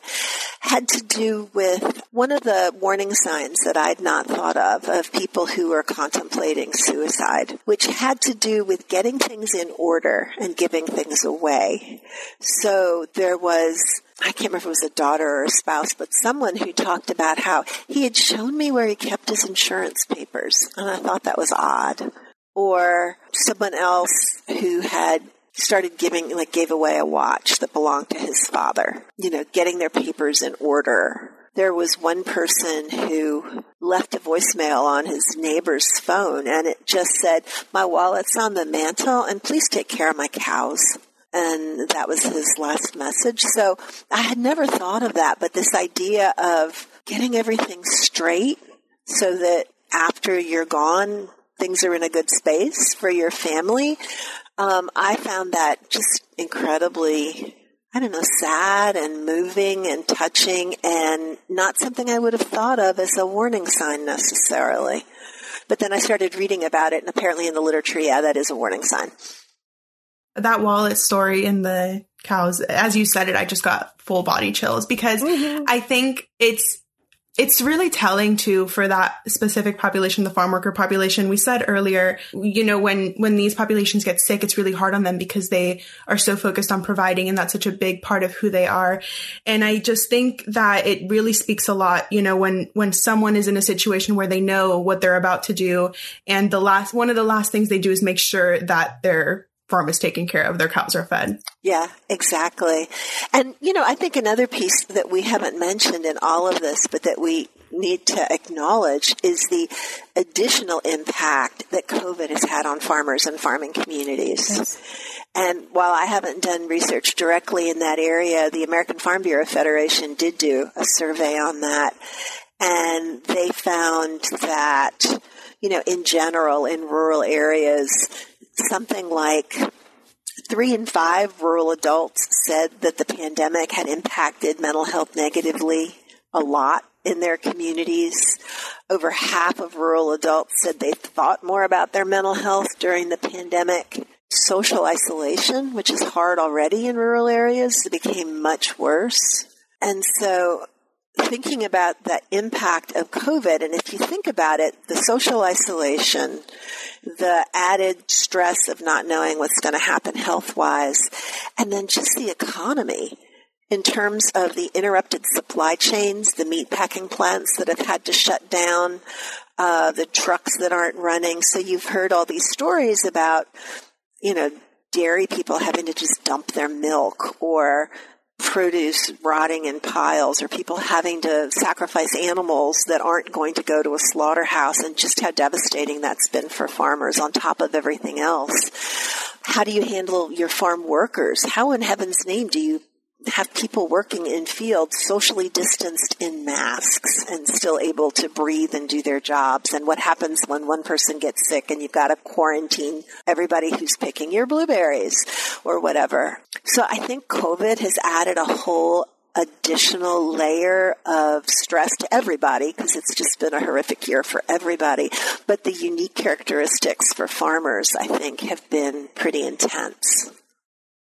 had to do with one of the warning signs that I'd not thought of, of people who were contemplating suicide, which had to do with getting things in order and giving things away. So there was I can't remember if it was a daughter or a spouse, but someone who talked about how he had shown me where he kept his insurance papers. And I thought that was odd or someone else who had started giving, like gave away a watch that belonged to his father, you know, getting their papers in order. There was one person who left a voicemail on his neighbor's phone and it just said, my wallet's on the mantle and please take care of my cows. And that was his last message. So I had never thought of that, but this idea of getting everything straight so that after you're gone, things are in a good space for your family. Um, I found that just incredibly, I don't know, sad and moving and touching and not something I would have thought of as a warning sign necessarily. But then I started reading about it and apparently in the literature, yeah, that is a warning sign. That wallet story in the cows, as you said it, I just got full body chills because mm-hmm. I think it's it's really telling too for that specific population, the farm worker population. We said earlier, you know, when, when these populations get sick, it's really hard on them because they are so focused on providing and that's such a big part of who they are. And I just think that it really speaks a lot, you know, when, when someone is in a situation where they know what they're about to do and the last, one of the last things they do is make sure that they're farm is taken care of, their cows are fed. Yeah, exactly. And, you know, I think another piece that we haven't mentioned in all of this, but that we need to acknowledge is the additional impact that COVID has had on farmers and farming communities. Yes. And while I haven't done research directly in that area, the American Farm Bureau Federation did do a survey on that. And they found that, you know, in general, in rural areas, something like three in five rural adults said that the pandemic had impacted mental health negatively a lot in their communities. over half of rural adults said they thought more about their mental health during the pandemic. Social isolation, which is hard already in rural areas, became much worse. And so thinking about the impact of COVID, and if you think about it, the social isolation, the added stress of not knowing what's going to happen health wise, and then just the economy in terms of the interrupted supply chains, the meat packing plants that have had to shut down, uh, the trucks that aren't running. So you've heard all these stories about, you know, dairy people having to just dump their milk or produce rotting in piles or people having to sacrifice animals that aren't going to go to a slaughterhouse and just how devastating that's been for farmers on top of everything else. How do you handle your farm workers? How in heaven's name do you have people working in fields socially distanced in masks and still able to breathe and do their jobs and what happens when one person gets sick and you've got to quarantine everybody who's picking your blueberries or whatever. So I think COVID has added a whole additional layer of stress to everybody because it's just been a horrific year for everybody. But the unique characteristics for farmers, I think, have been pretty intense.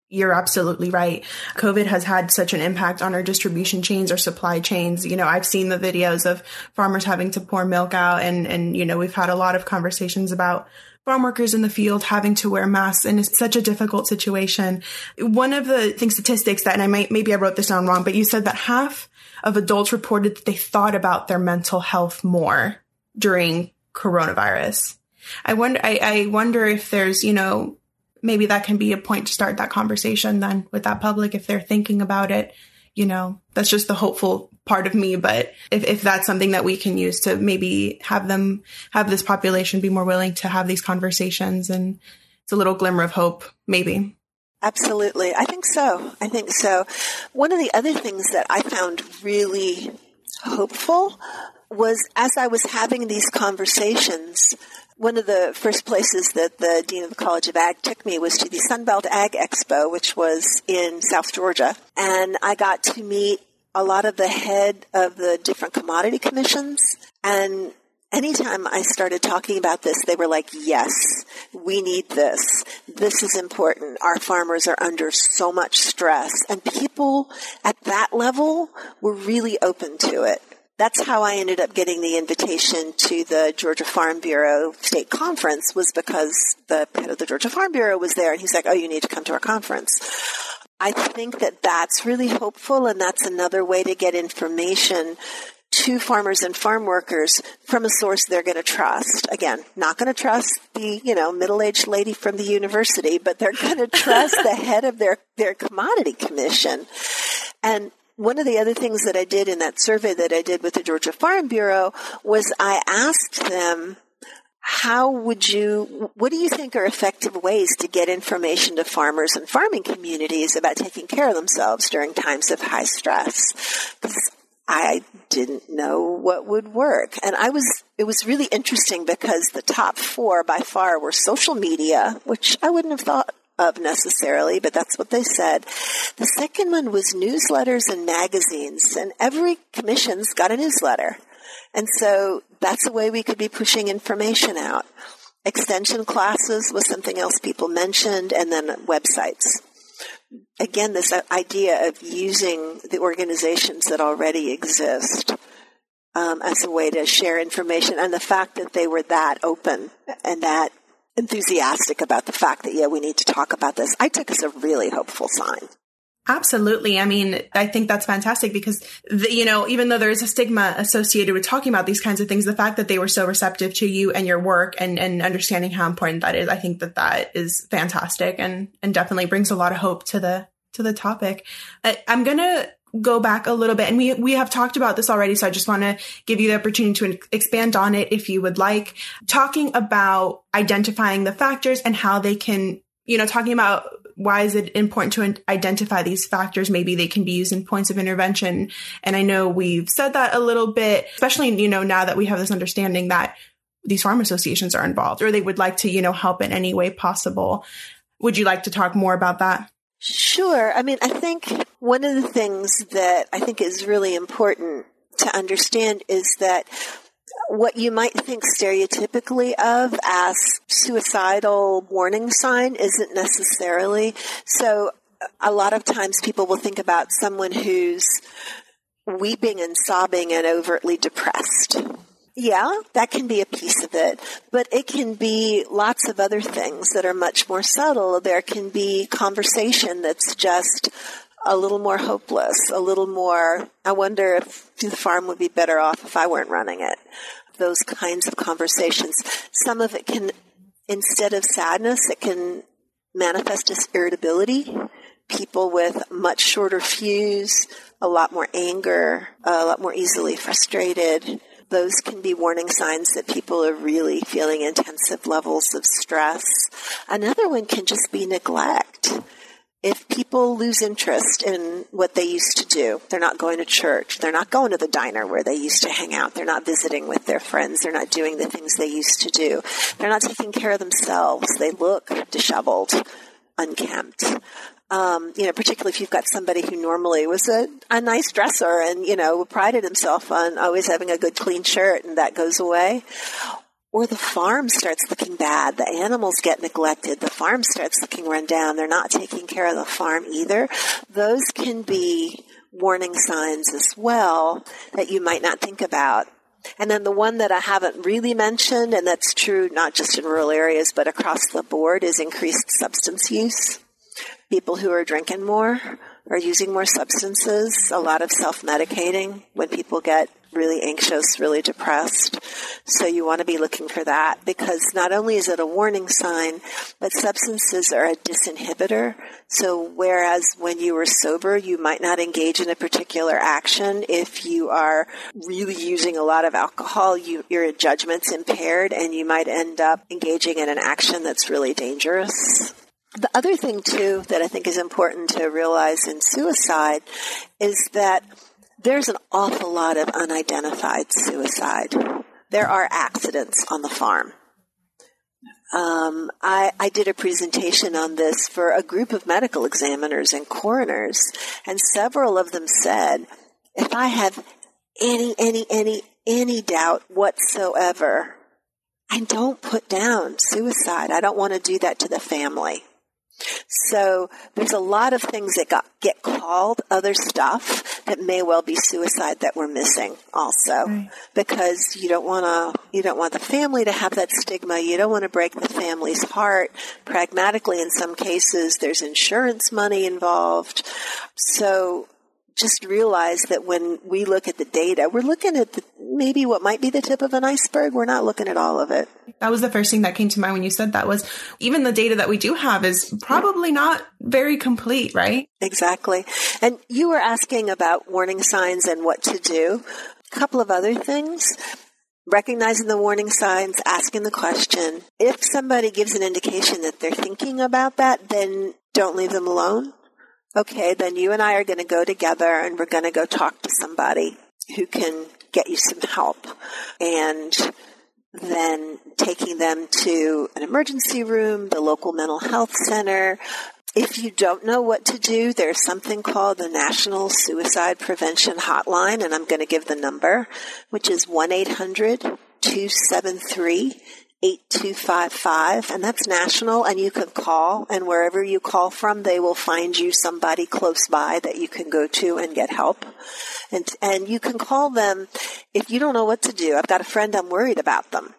You're absolutely right. COVID has had such an impact on our distribution chains, our supply chains. You know, I've seen the videos of farmers having to pour milk out and, and, you know, we've had a lot of conversations about farm workers in the field having to wear masks and it's such a difficult situation. One of the things statistics that, and I might, maybe I wrote this down wrong, but you said that half of adults reported that they thought about their mental health more during coronavirus. I wonder, I, I wonder if there's, you know, maybe that can be a point to start that conversation then with that public if they're thinking about it. You know, that's just the hopeful part of me. But if, if that's something that we can use to maybe have them, have this population be more willing to have these conversations and it's a little glimmer of hope, maybe. Absolutely. I think so. I think so. One of the other things that I found really hopeful was as I was having these conversations, one of the first places that the Dean of the College of Ag took me was to the Sunbelt Ag Expo, which was in South Georgia. And I got to meet a lot of the head of the different commodity commissions. And anytime I started talking about this, they were like, yes, we need this. This is important. Our farmers are under so much stress. And people at that level were really open to it that's how I ended up getting the invitation to the Georgia Farm Bureau state conference was because the head of the Georgia Farm Bureau was there and he's like, oh, you need to come to our conference. I think that that's really hopeful and that's another way to get information to farmers and farm workers from a source they're going to trust. Again, not going to trust the, you know, middle-aged lady from the university, but they're going to trust the head of their, their commodity commission. And one of the other things that I did in that survey that I did with the Georgia Farm Bureau was I asked them, how would you, what do you think are effective ways to get information to farmers and farming communities about taking care of themselves during times of high stress? Because I didn't know what would work. And I was, it was really interesting because the top four by far were social media, which I wouldn't have thought of necessarily, but that's what they said. The second one was newsletters and magazines, and every commission's got a newsletter. And so that's a way we could be pushing information out. Extension classes was something else people mentioned, and then websites. Again, this idea of using the organizations that already exist um, as a way to share information, and the fact that they were that open and that enthusiastic about the fact that, yeah, we need to talk about this, I took as a really hopeful sign. Absolutely. I mean, I think that's fantastic because, the, you know, even though there is a stigma associated with talking about these kinds of things, the fact that they were so receptive to you and your work and, and understanding how important that is, I think that that is fantastic and, and definitely brings a lot of hope to the, to the topic. I, I'm going to go back a little bit. And we we have talked about this already so I just want to give you the opportunity to expand on it if you would like. Talking about identifying the factors and how they can you know talking about why is it important to identify these factors maybe they can be used in points of intervention. And I know we've said that a little bit especially you know now that we have this understanding that these farm associations are involved or they would like to you know help in any way possible. Would you like to talk more about that? Sure. I mean, I think one of the things that I think is really important to understand is that what you might think stereotypically of as suicidal warning sign isn't necessarily. So a lot of times people will think about someone who's weeping and sobbing and overtly depressed. Yeah, that can be a piece of it, but it can be lots of other things that are much more subtle. There can be conversation that's just a little more hopeless, a little more, I wonder if the farm would be better off if I weren't running it. Those kinds of conversations. Some of it can, instead of sadness, it can manifest as irritability. People with much shorter fuse, a lot more anger, a lot more easily frustrated. Those can be warning signs that people are really feeling intensive levels of stress. Another one can just be neglect if people lose interest in what they used to do, they're not going to church, they're not going to the diner where they used to hang out, they're not visiting with their friends, they're not doing the things they used to do, they're not taking care of themselves, they look disheveled, unkempt. Um, you know, particularly if you've got somebody who normally was a, a nice dresser and, you know, prided himself on always having a good clean shirt and that goes away or the farm starts looking bad. The animals get neglected. The farm starts looking run down. They're not taking care of the farm either. Those can be warning signs as well that you might not think about. And then the one that I haven't really mentioned, and that's true not just in rural areas, but across the board, is increased substance use. People who are drinking more are using more substances, a lot of self medicating when people get really anxious, really depressed. So you want to be looking for that because not only is it a warning sign, but substances are a disinhibitor. So whereas when you were sober, you might not engage in a particular action, if you are really using a lot of alcohol, you, your judgment's impaired and you might end up engaging in an action that's really dangerous. The other thing too that I think is important to realize in suicide is that there's an awful lot of unidentified suicide. There are accidents on the farm. Um, I, I, did a presentation on this for a group of medical examiners and coroners, and several of them said, if I have any, any, any, any doubt whatsoever, I don't put down suicide. I don't want to do that to the family. So there's a lot of things that got, get called other stuff that may well be suicide that we're missing also right. because you don't want to, you don't want the family to have that stigma. You don't want to break the family's heart. Pragmatically, in some cases, there's insurance money involved. So just realize that when we look at the data, we're looking at the, maybe what might be the tip of an iceberg. We're not looking at all of it. That was the first thing that came to mind when you said that was even the data that we do have is probably not very complete, right? Exactly. And you were asking about warning signs and what to do. A couple of other things recognizing the warning signs, asking the question. If somebody gives an indication that they're thinking about that, then don't leave them alone okay, then you and I are going to go together and we're going to go talk to somebody who can get you some help. And then taking them to an emergency room, the local mental health center. If you don't know what to do, there's something called the National Suicide Prevention Hotline, and I'm going to give the number, which is 1 800 273 8255 and that's national and you can call and wherever you call from they will find you somebody close by that you can go to and get help. And and you can call them if you don't know what to do. I've got a friend i'm worried about them.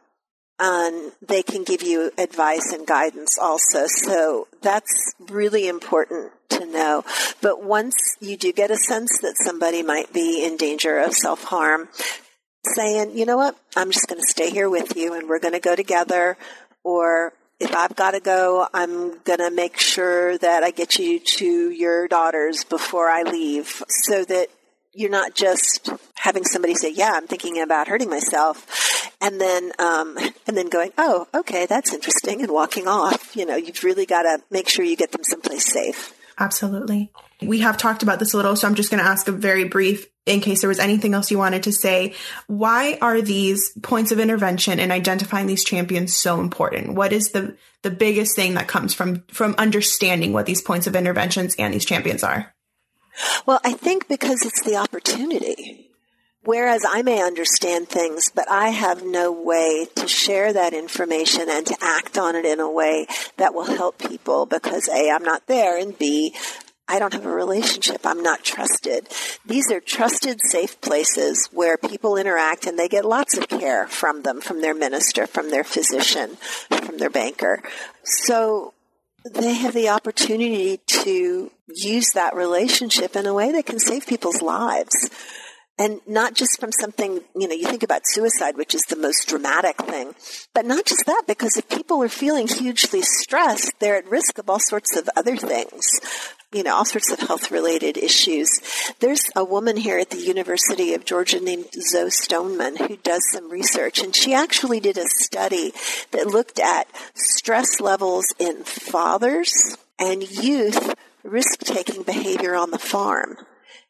And they can give you advice and guidance also. So that's really important to know. But once you do get a sense that somebody might be in danger of self-harm saying, you know what, I'm just going to stay here with you and we're going to go together. Or if I've got to go, I'm going to make sure that I get you to your daughters before I leave so that you're not just having somebody say, "Yeah, I'm thinking about hurting myself," and then um, and then going, "Oh, okay, that's interesting," and walking off. You know, you've really got to make sure you get them someplace safe. Absolutely. We have talked about this a little, so I'm just going to ask a very brief in case there was anything else you wanted to say. Why are these points of intervention and identifying these champions so important? What is the the biggest thing that comes from from understanding what these points of interventions and these champions are? Well, I think because it's the opportunity Whereas I may understand things, but I have no way to share that information and to act on it in a way that will help people because A, I'm not there, and B, I don't have a relationship. I'm not trusted. These are trusted, safe places where people interact and they get lots of care from them, from their minister, from their physician, from their banker. So they have the opportunity to use that relationship in a way that can save people's lives. And not just from something, you know, you think about suicide, which is the most dramatic thing, but not just that, because if people are feeling hugely stressed, they're at risk of all sorts of other things you know, all sorts of health related issues. There's a woman here at the University of Georgia named Zoe Stoneman who does some research, and she actually did a study that looked at stress levels in fathers and youth risk taking behavior on the farm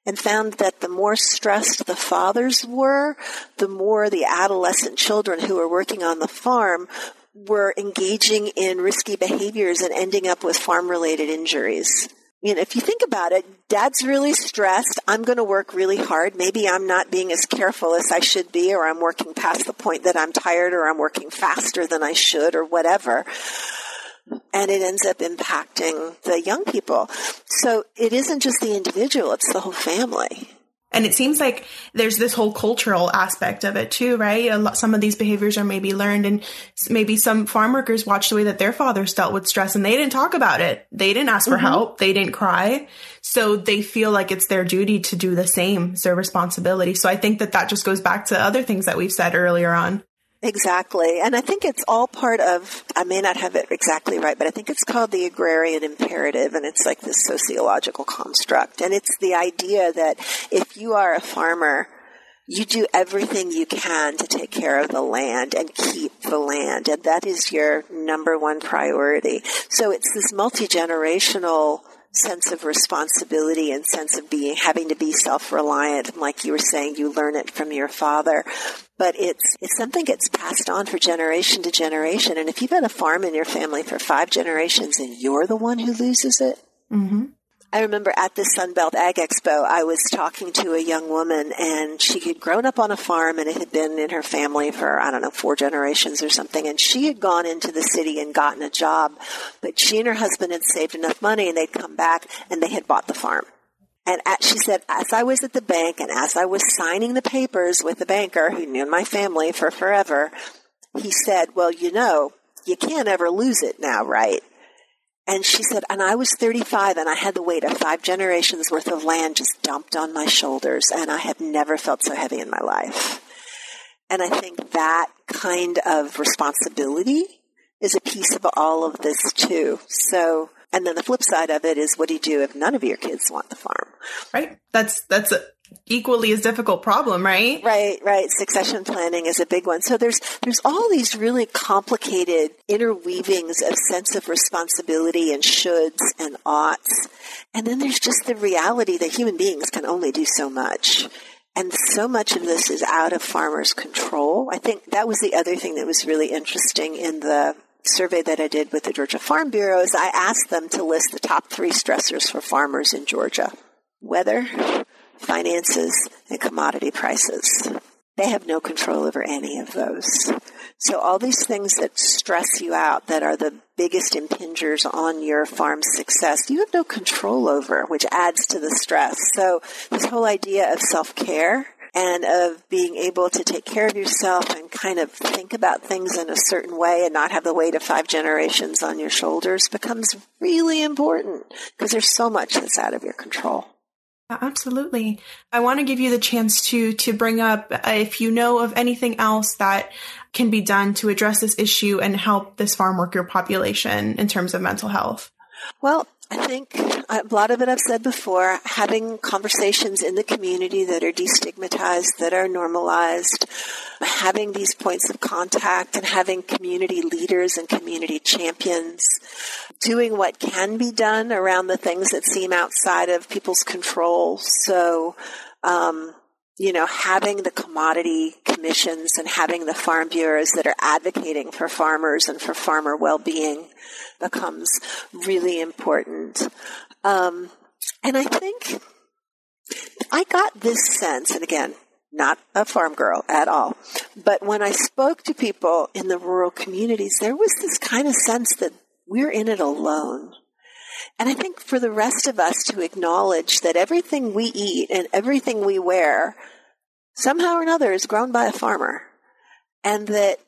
and found that the more stressed the fathers were, the more the adolescent children who were working on the farm were engaging in risky behaviors and ending up with farm related injuries. You know, if you think about it, dad's really stressed. I'm going to work really hard. Maybe I'm not being as careful as I should be, or I'm working past the point that I'm tired, or I'm working faster than I should, or whatever and it ends up impacting the young people. So it isn't just the individual, it's the whole family. And it seems like there's this whole cultural aspect of it too, right? Lot, some of these behaviors are maybe learned and maybe some farm workers watched the way that their fathers dealt with stress and they didn't talk about it. They didn't ask for mm-hmm. help. They didn't cry. So they feel like it's their duty to do the same. It's their responsibility. So I think that that just goes back to other things that we've said earlier on. Exactly. And I think it's all part of, I may not have it exactly right, but I think it's called the agrarian imperative and it's like this sociological construct. And it's the idea that if you are a farmer, you do everything you can to take care of the land and keep the land. And that is your number one priority. So it's this multi-generational sense of responsibility and sense of being having to be self-reliant. Like you were saying you learn it from your father. But it's it's something gets passed on for generation to generation. And if you've had a farm in your family for five generations and you're the one who loses it mm-hmm. I remember at the Sunbelt Ag Expo, I was talking to a young woman and she had grown up on a farm and it had been in her family for, I don't know, four generations or something. And she had gone into the city and gotten a job, but she and her husband had saved enough money and they'd come back and they had bought the farm. And at, she said, as I was at the bank and as I was signing the papers with the banker who knew my family for forever, he said, well, you know, you can't ever lose it now, right? And she said, and I was 35 and I had the weight of five generations worth of land just dumped on my shoulders and I have never felt so heavy in my life. And I think that kind of responsibility is a piece of all of this too. So, and then the flip side of it is what do you do if none of your kids want the farm? Right. That's, that's a, equally as difficult problem, right? Right, right. Succession planning is a big one. So there's there's all these really complicated interweavings of sense of responsibility and shoulds and oughts. And then there's just the reality that human beings can only do so much. And so much of this is out of farmers' control. I think that was the other thing that was really interesting in the survey that I did with the Georgia Farm Bureau is I asked them to list the top three stressors for farmers in Georgia. Weather, finances, and commodity prices. They have no control over any of those. So all these things that stress you out, that are the biggest impingers on your farm's success, you have no control over, which adds to the stress. So this whole idea of self-care and of being able to take care of yourself and kind of think about things in a certain way and not have the weight of five generations on your shoulders becomes really important because there's so much that's out of your control. Absolutely. I want to give you the chance to to bring up uh, if you know of anything else that can be done to address this issue and help this farm worker population in terms of mental health. Well, I think a lot of it I've said before, having conversations in the community that are destigmatized, that are normalized, having these points of contact and having community leaders and community champions, doing what can be done around the things that seem outside of people's control. So, um, you know, having the commodity commissions and having the farm bureaus that are advocating for farmers and for farmer well-being becomes really important. Um, and I think I got this sense, and again, not a farm girl at all. But when I spoke to people in the rural communities, there was this kind of sense that we're in it alone. And I think for the rest of us to acknowledge that everything we eat and everything we wear somehow or another is grown by a farmer. And that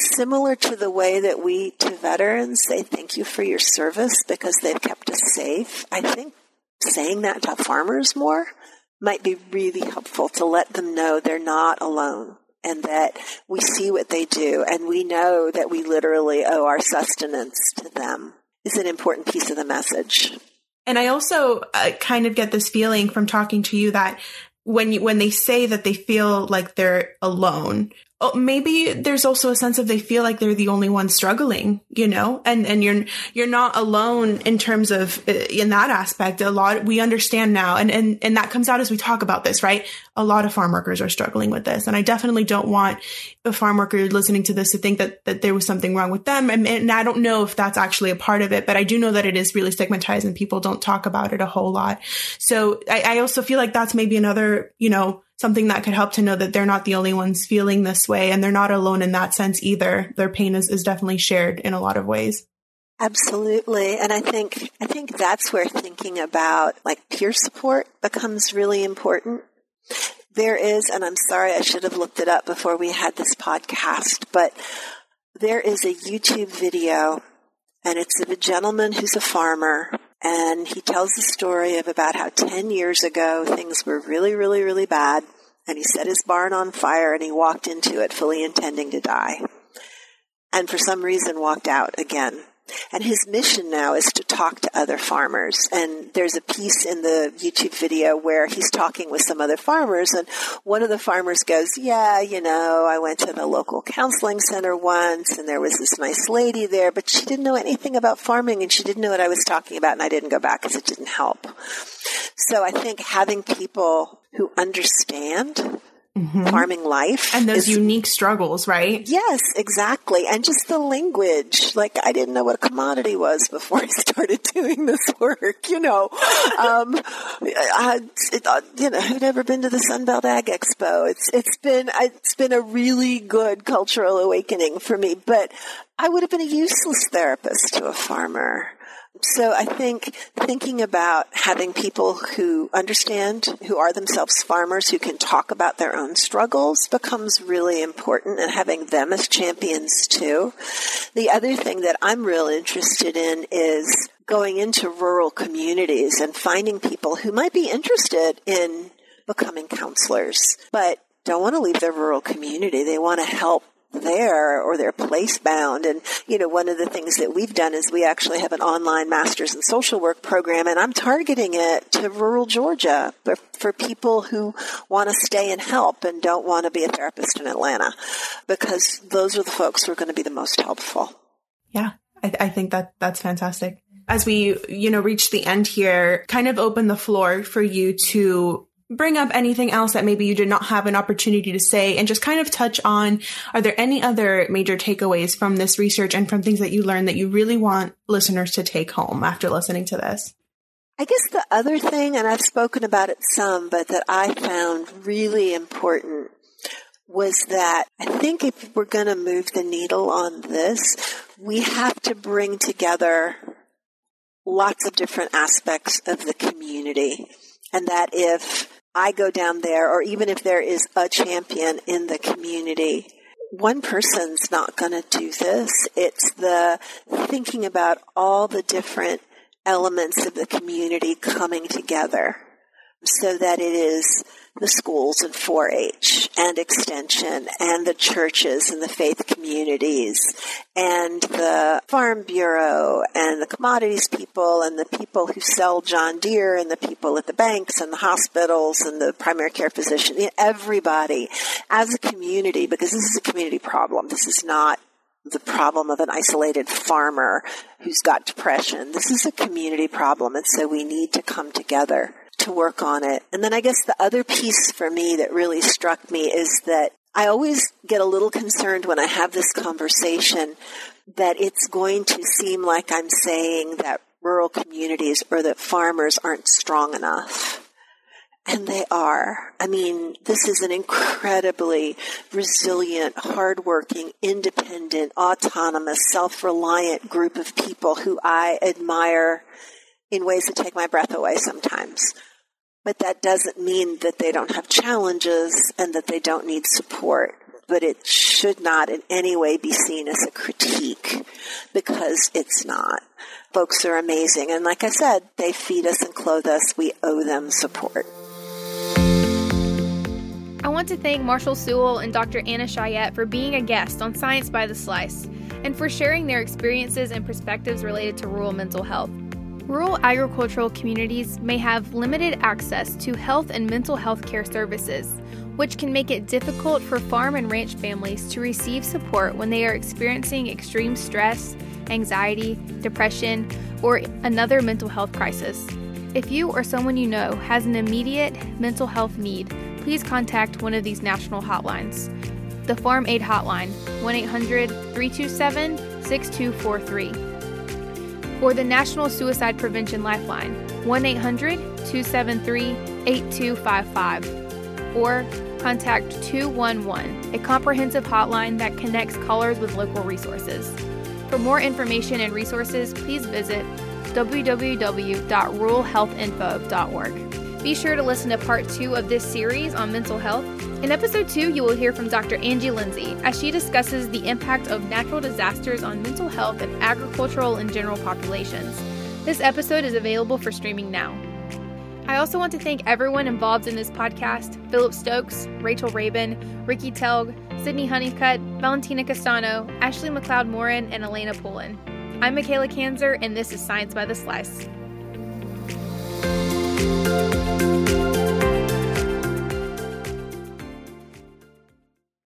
similar to the way that we to veterans say thank you for your service because they've kept us safe, I think saying that to farmers more might be really helpful to let them know they're not alone and that we see what they do and we know that we literally owe our sustenance to them is an important piece of the message. And I also uh, kind of get this feeling from talking to you that when you, when they say that they feel like they're alone, oh, maybe there's also a sense of they feel like they're the only one struggling, you know, and, and you're, you're not alone in terms of, uh, in that aspect. A lot, we understand now. And, and, and that comes out as we talk about this, right? A lot of farm workers are struggling with this. And I definitely don't want a farm worker listening to this to think that, that there was something wrong with them. And, and I don't know if that's actually a part of it, but I do know that it is really stigmatized and people don't talk about it a whole lot. So I, I also feel like that's maybe another, you know, something that could help to know that they're not the only ones feeling this way and they're not alone in that sense either. Their pain is, is definitely shared in a lot of ways. Absolutely. And I think, I think that's where thinking about like peer support becomes really important. There is, and I'm sorry, I should have looked it up before we had this podcast, but there is a YouTube video and it's of a gentleman who's a farmer and he tells the story of about how 10 years ago things were really, really, really bad. And he set his barn on fire and he walked into it fully intending to die. And for some reason walked out again. And his mission now is to talk to other farmers. And there's a piece in the YouTube video where he's talking with some other farmers. And one of the farmers goes, Yeah, you know, I went to the local counseling center once and there was this nice lady there, but she didn't know anything about farming and she didn't know what I was talking about. And I didn't go back because it didn't help. So I think having people who understand mm-hmm. farming life. And those is, unique struggles, right? Yes, exactly. And just the language. Like, I didn't know what a commodity was before I started doing this work, you know. um, I, it, uh, you know, who'd ever been to the Sunbelt Ag Expo? It's, it's been, it's been a really good cultural awakening for me, but I would have been a useless therapist to a farmer. So I think thinking about having people who understand, who are themselves farmers, who can talk about their own struggles becomes really important and having them as champions too. The other thing that I'm real interested in is going into rural communities and finding people who might be interested in becoming counselors, but don't want to leave their rural community. They want to help there or they're place bound. And, you know, one of the things that we've done is we actually have an online master's in social work program and I'm targeting it to rural Georgia for, for people who want to stay and help and don't want to be a therapist in Atlanta because those are the folks who are going to be the most helpful. Yeah. I, I think that that's fantastic. As we, you know, reach the end here, kind of open the floor for you to bring up anything else that maybe you did not have an opportunity to say and just kind of touch on are there any other major takeaways from this research and from things that you learned that you really want listeners to take home after listening to this? I guess the other thing, and I've spoken about it some, but that I found really important was that I think if we're going to move the needle on this, we have to bring together lots of different aspects of the community. And that if I go down there, or even if there is a champion in the community, one person's not going to do this. It's the thinking about all the different elements of the community coming together so that it is the schools and 4-H and extension and the churches and the faith communities and the farm bureau and the commodities people and the people who sell John Deere and the people at the banks and the hospitals and the primary care physician, everybody as a community, because this is a community problem. This is not the problem of an isolated farmer who's got depression. This is a community problem, and so we need to come together to work on it. And then I guess the other piece for me that really struck me is that I always get a little concerned when I have this conversation that it's going to seem like I'm saying that rural communities or that farmers aren't strong enough. And they are. I mean, this is an incredibly resilient, hardworking, independent, autonomous, self-reliant group of people who I admire in ways that take my breath away sometimes. But that doesn't mean that they don't have challenges and that they don't need support. But it should not in any way be seen as a critique because it's not. Folks are amazing. And like I said, they feed us and clothe us. We owe them support. I want to thank Marshall Sewell and Dr. Anna Scheyett for being a guest on Science by the Slice and for sharing their experiences and perspectives related to rural mental health. Rural agricultural communities may have limited access to health and mental health care services, which can make it difficult for farm and ranch families to receive support when they are experiencing extreme stress, anxiety, depression, or another mental health crisis. If you or someone you know has an immediate mental health need, please contact one of these national hotlines. The Farm Aid Hotline, 1 800 327 6243 or the National Suicide Prevention Lifeline, 1 800 273 8255, or contact 211, a comprehensive hotline that connects callers with local resources. For more information and resources, please visit www.ruralhealthinfo.org. Be sure to listen to part two of this series on mental health in episode 2, you will hear from Dr. Angie Lindsay as she discusses the impact of natural disasters on mental health and agricultural and general populations. This episode is available for streaming now. I also want to thank everyone involved in this podcast Philip Stokes, Rachel Rabin, Ricky Telg, Sydney Honeycutt, Valentina Castano, Ashley McLeod Morin, and Elena Pullen. I'm Michaela Kanzer, and this is Science by the Slice.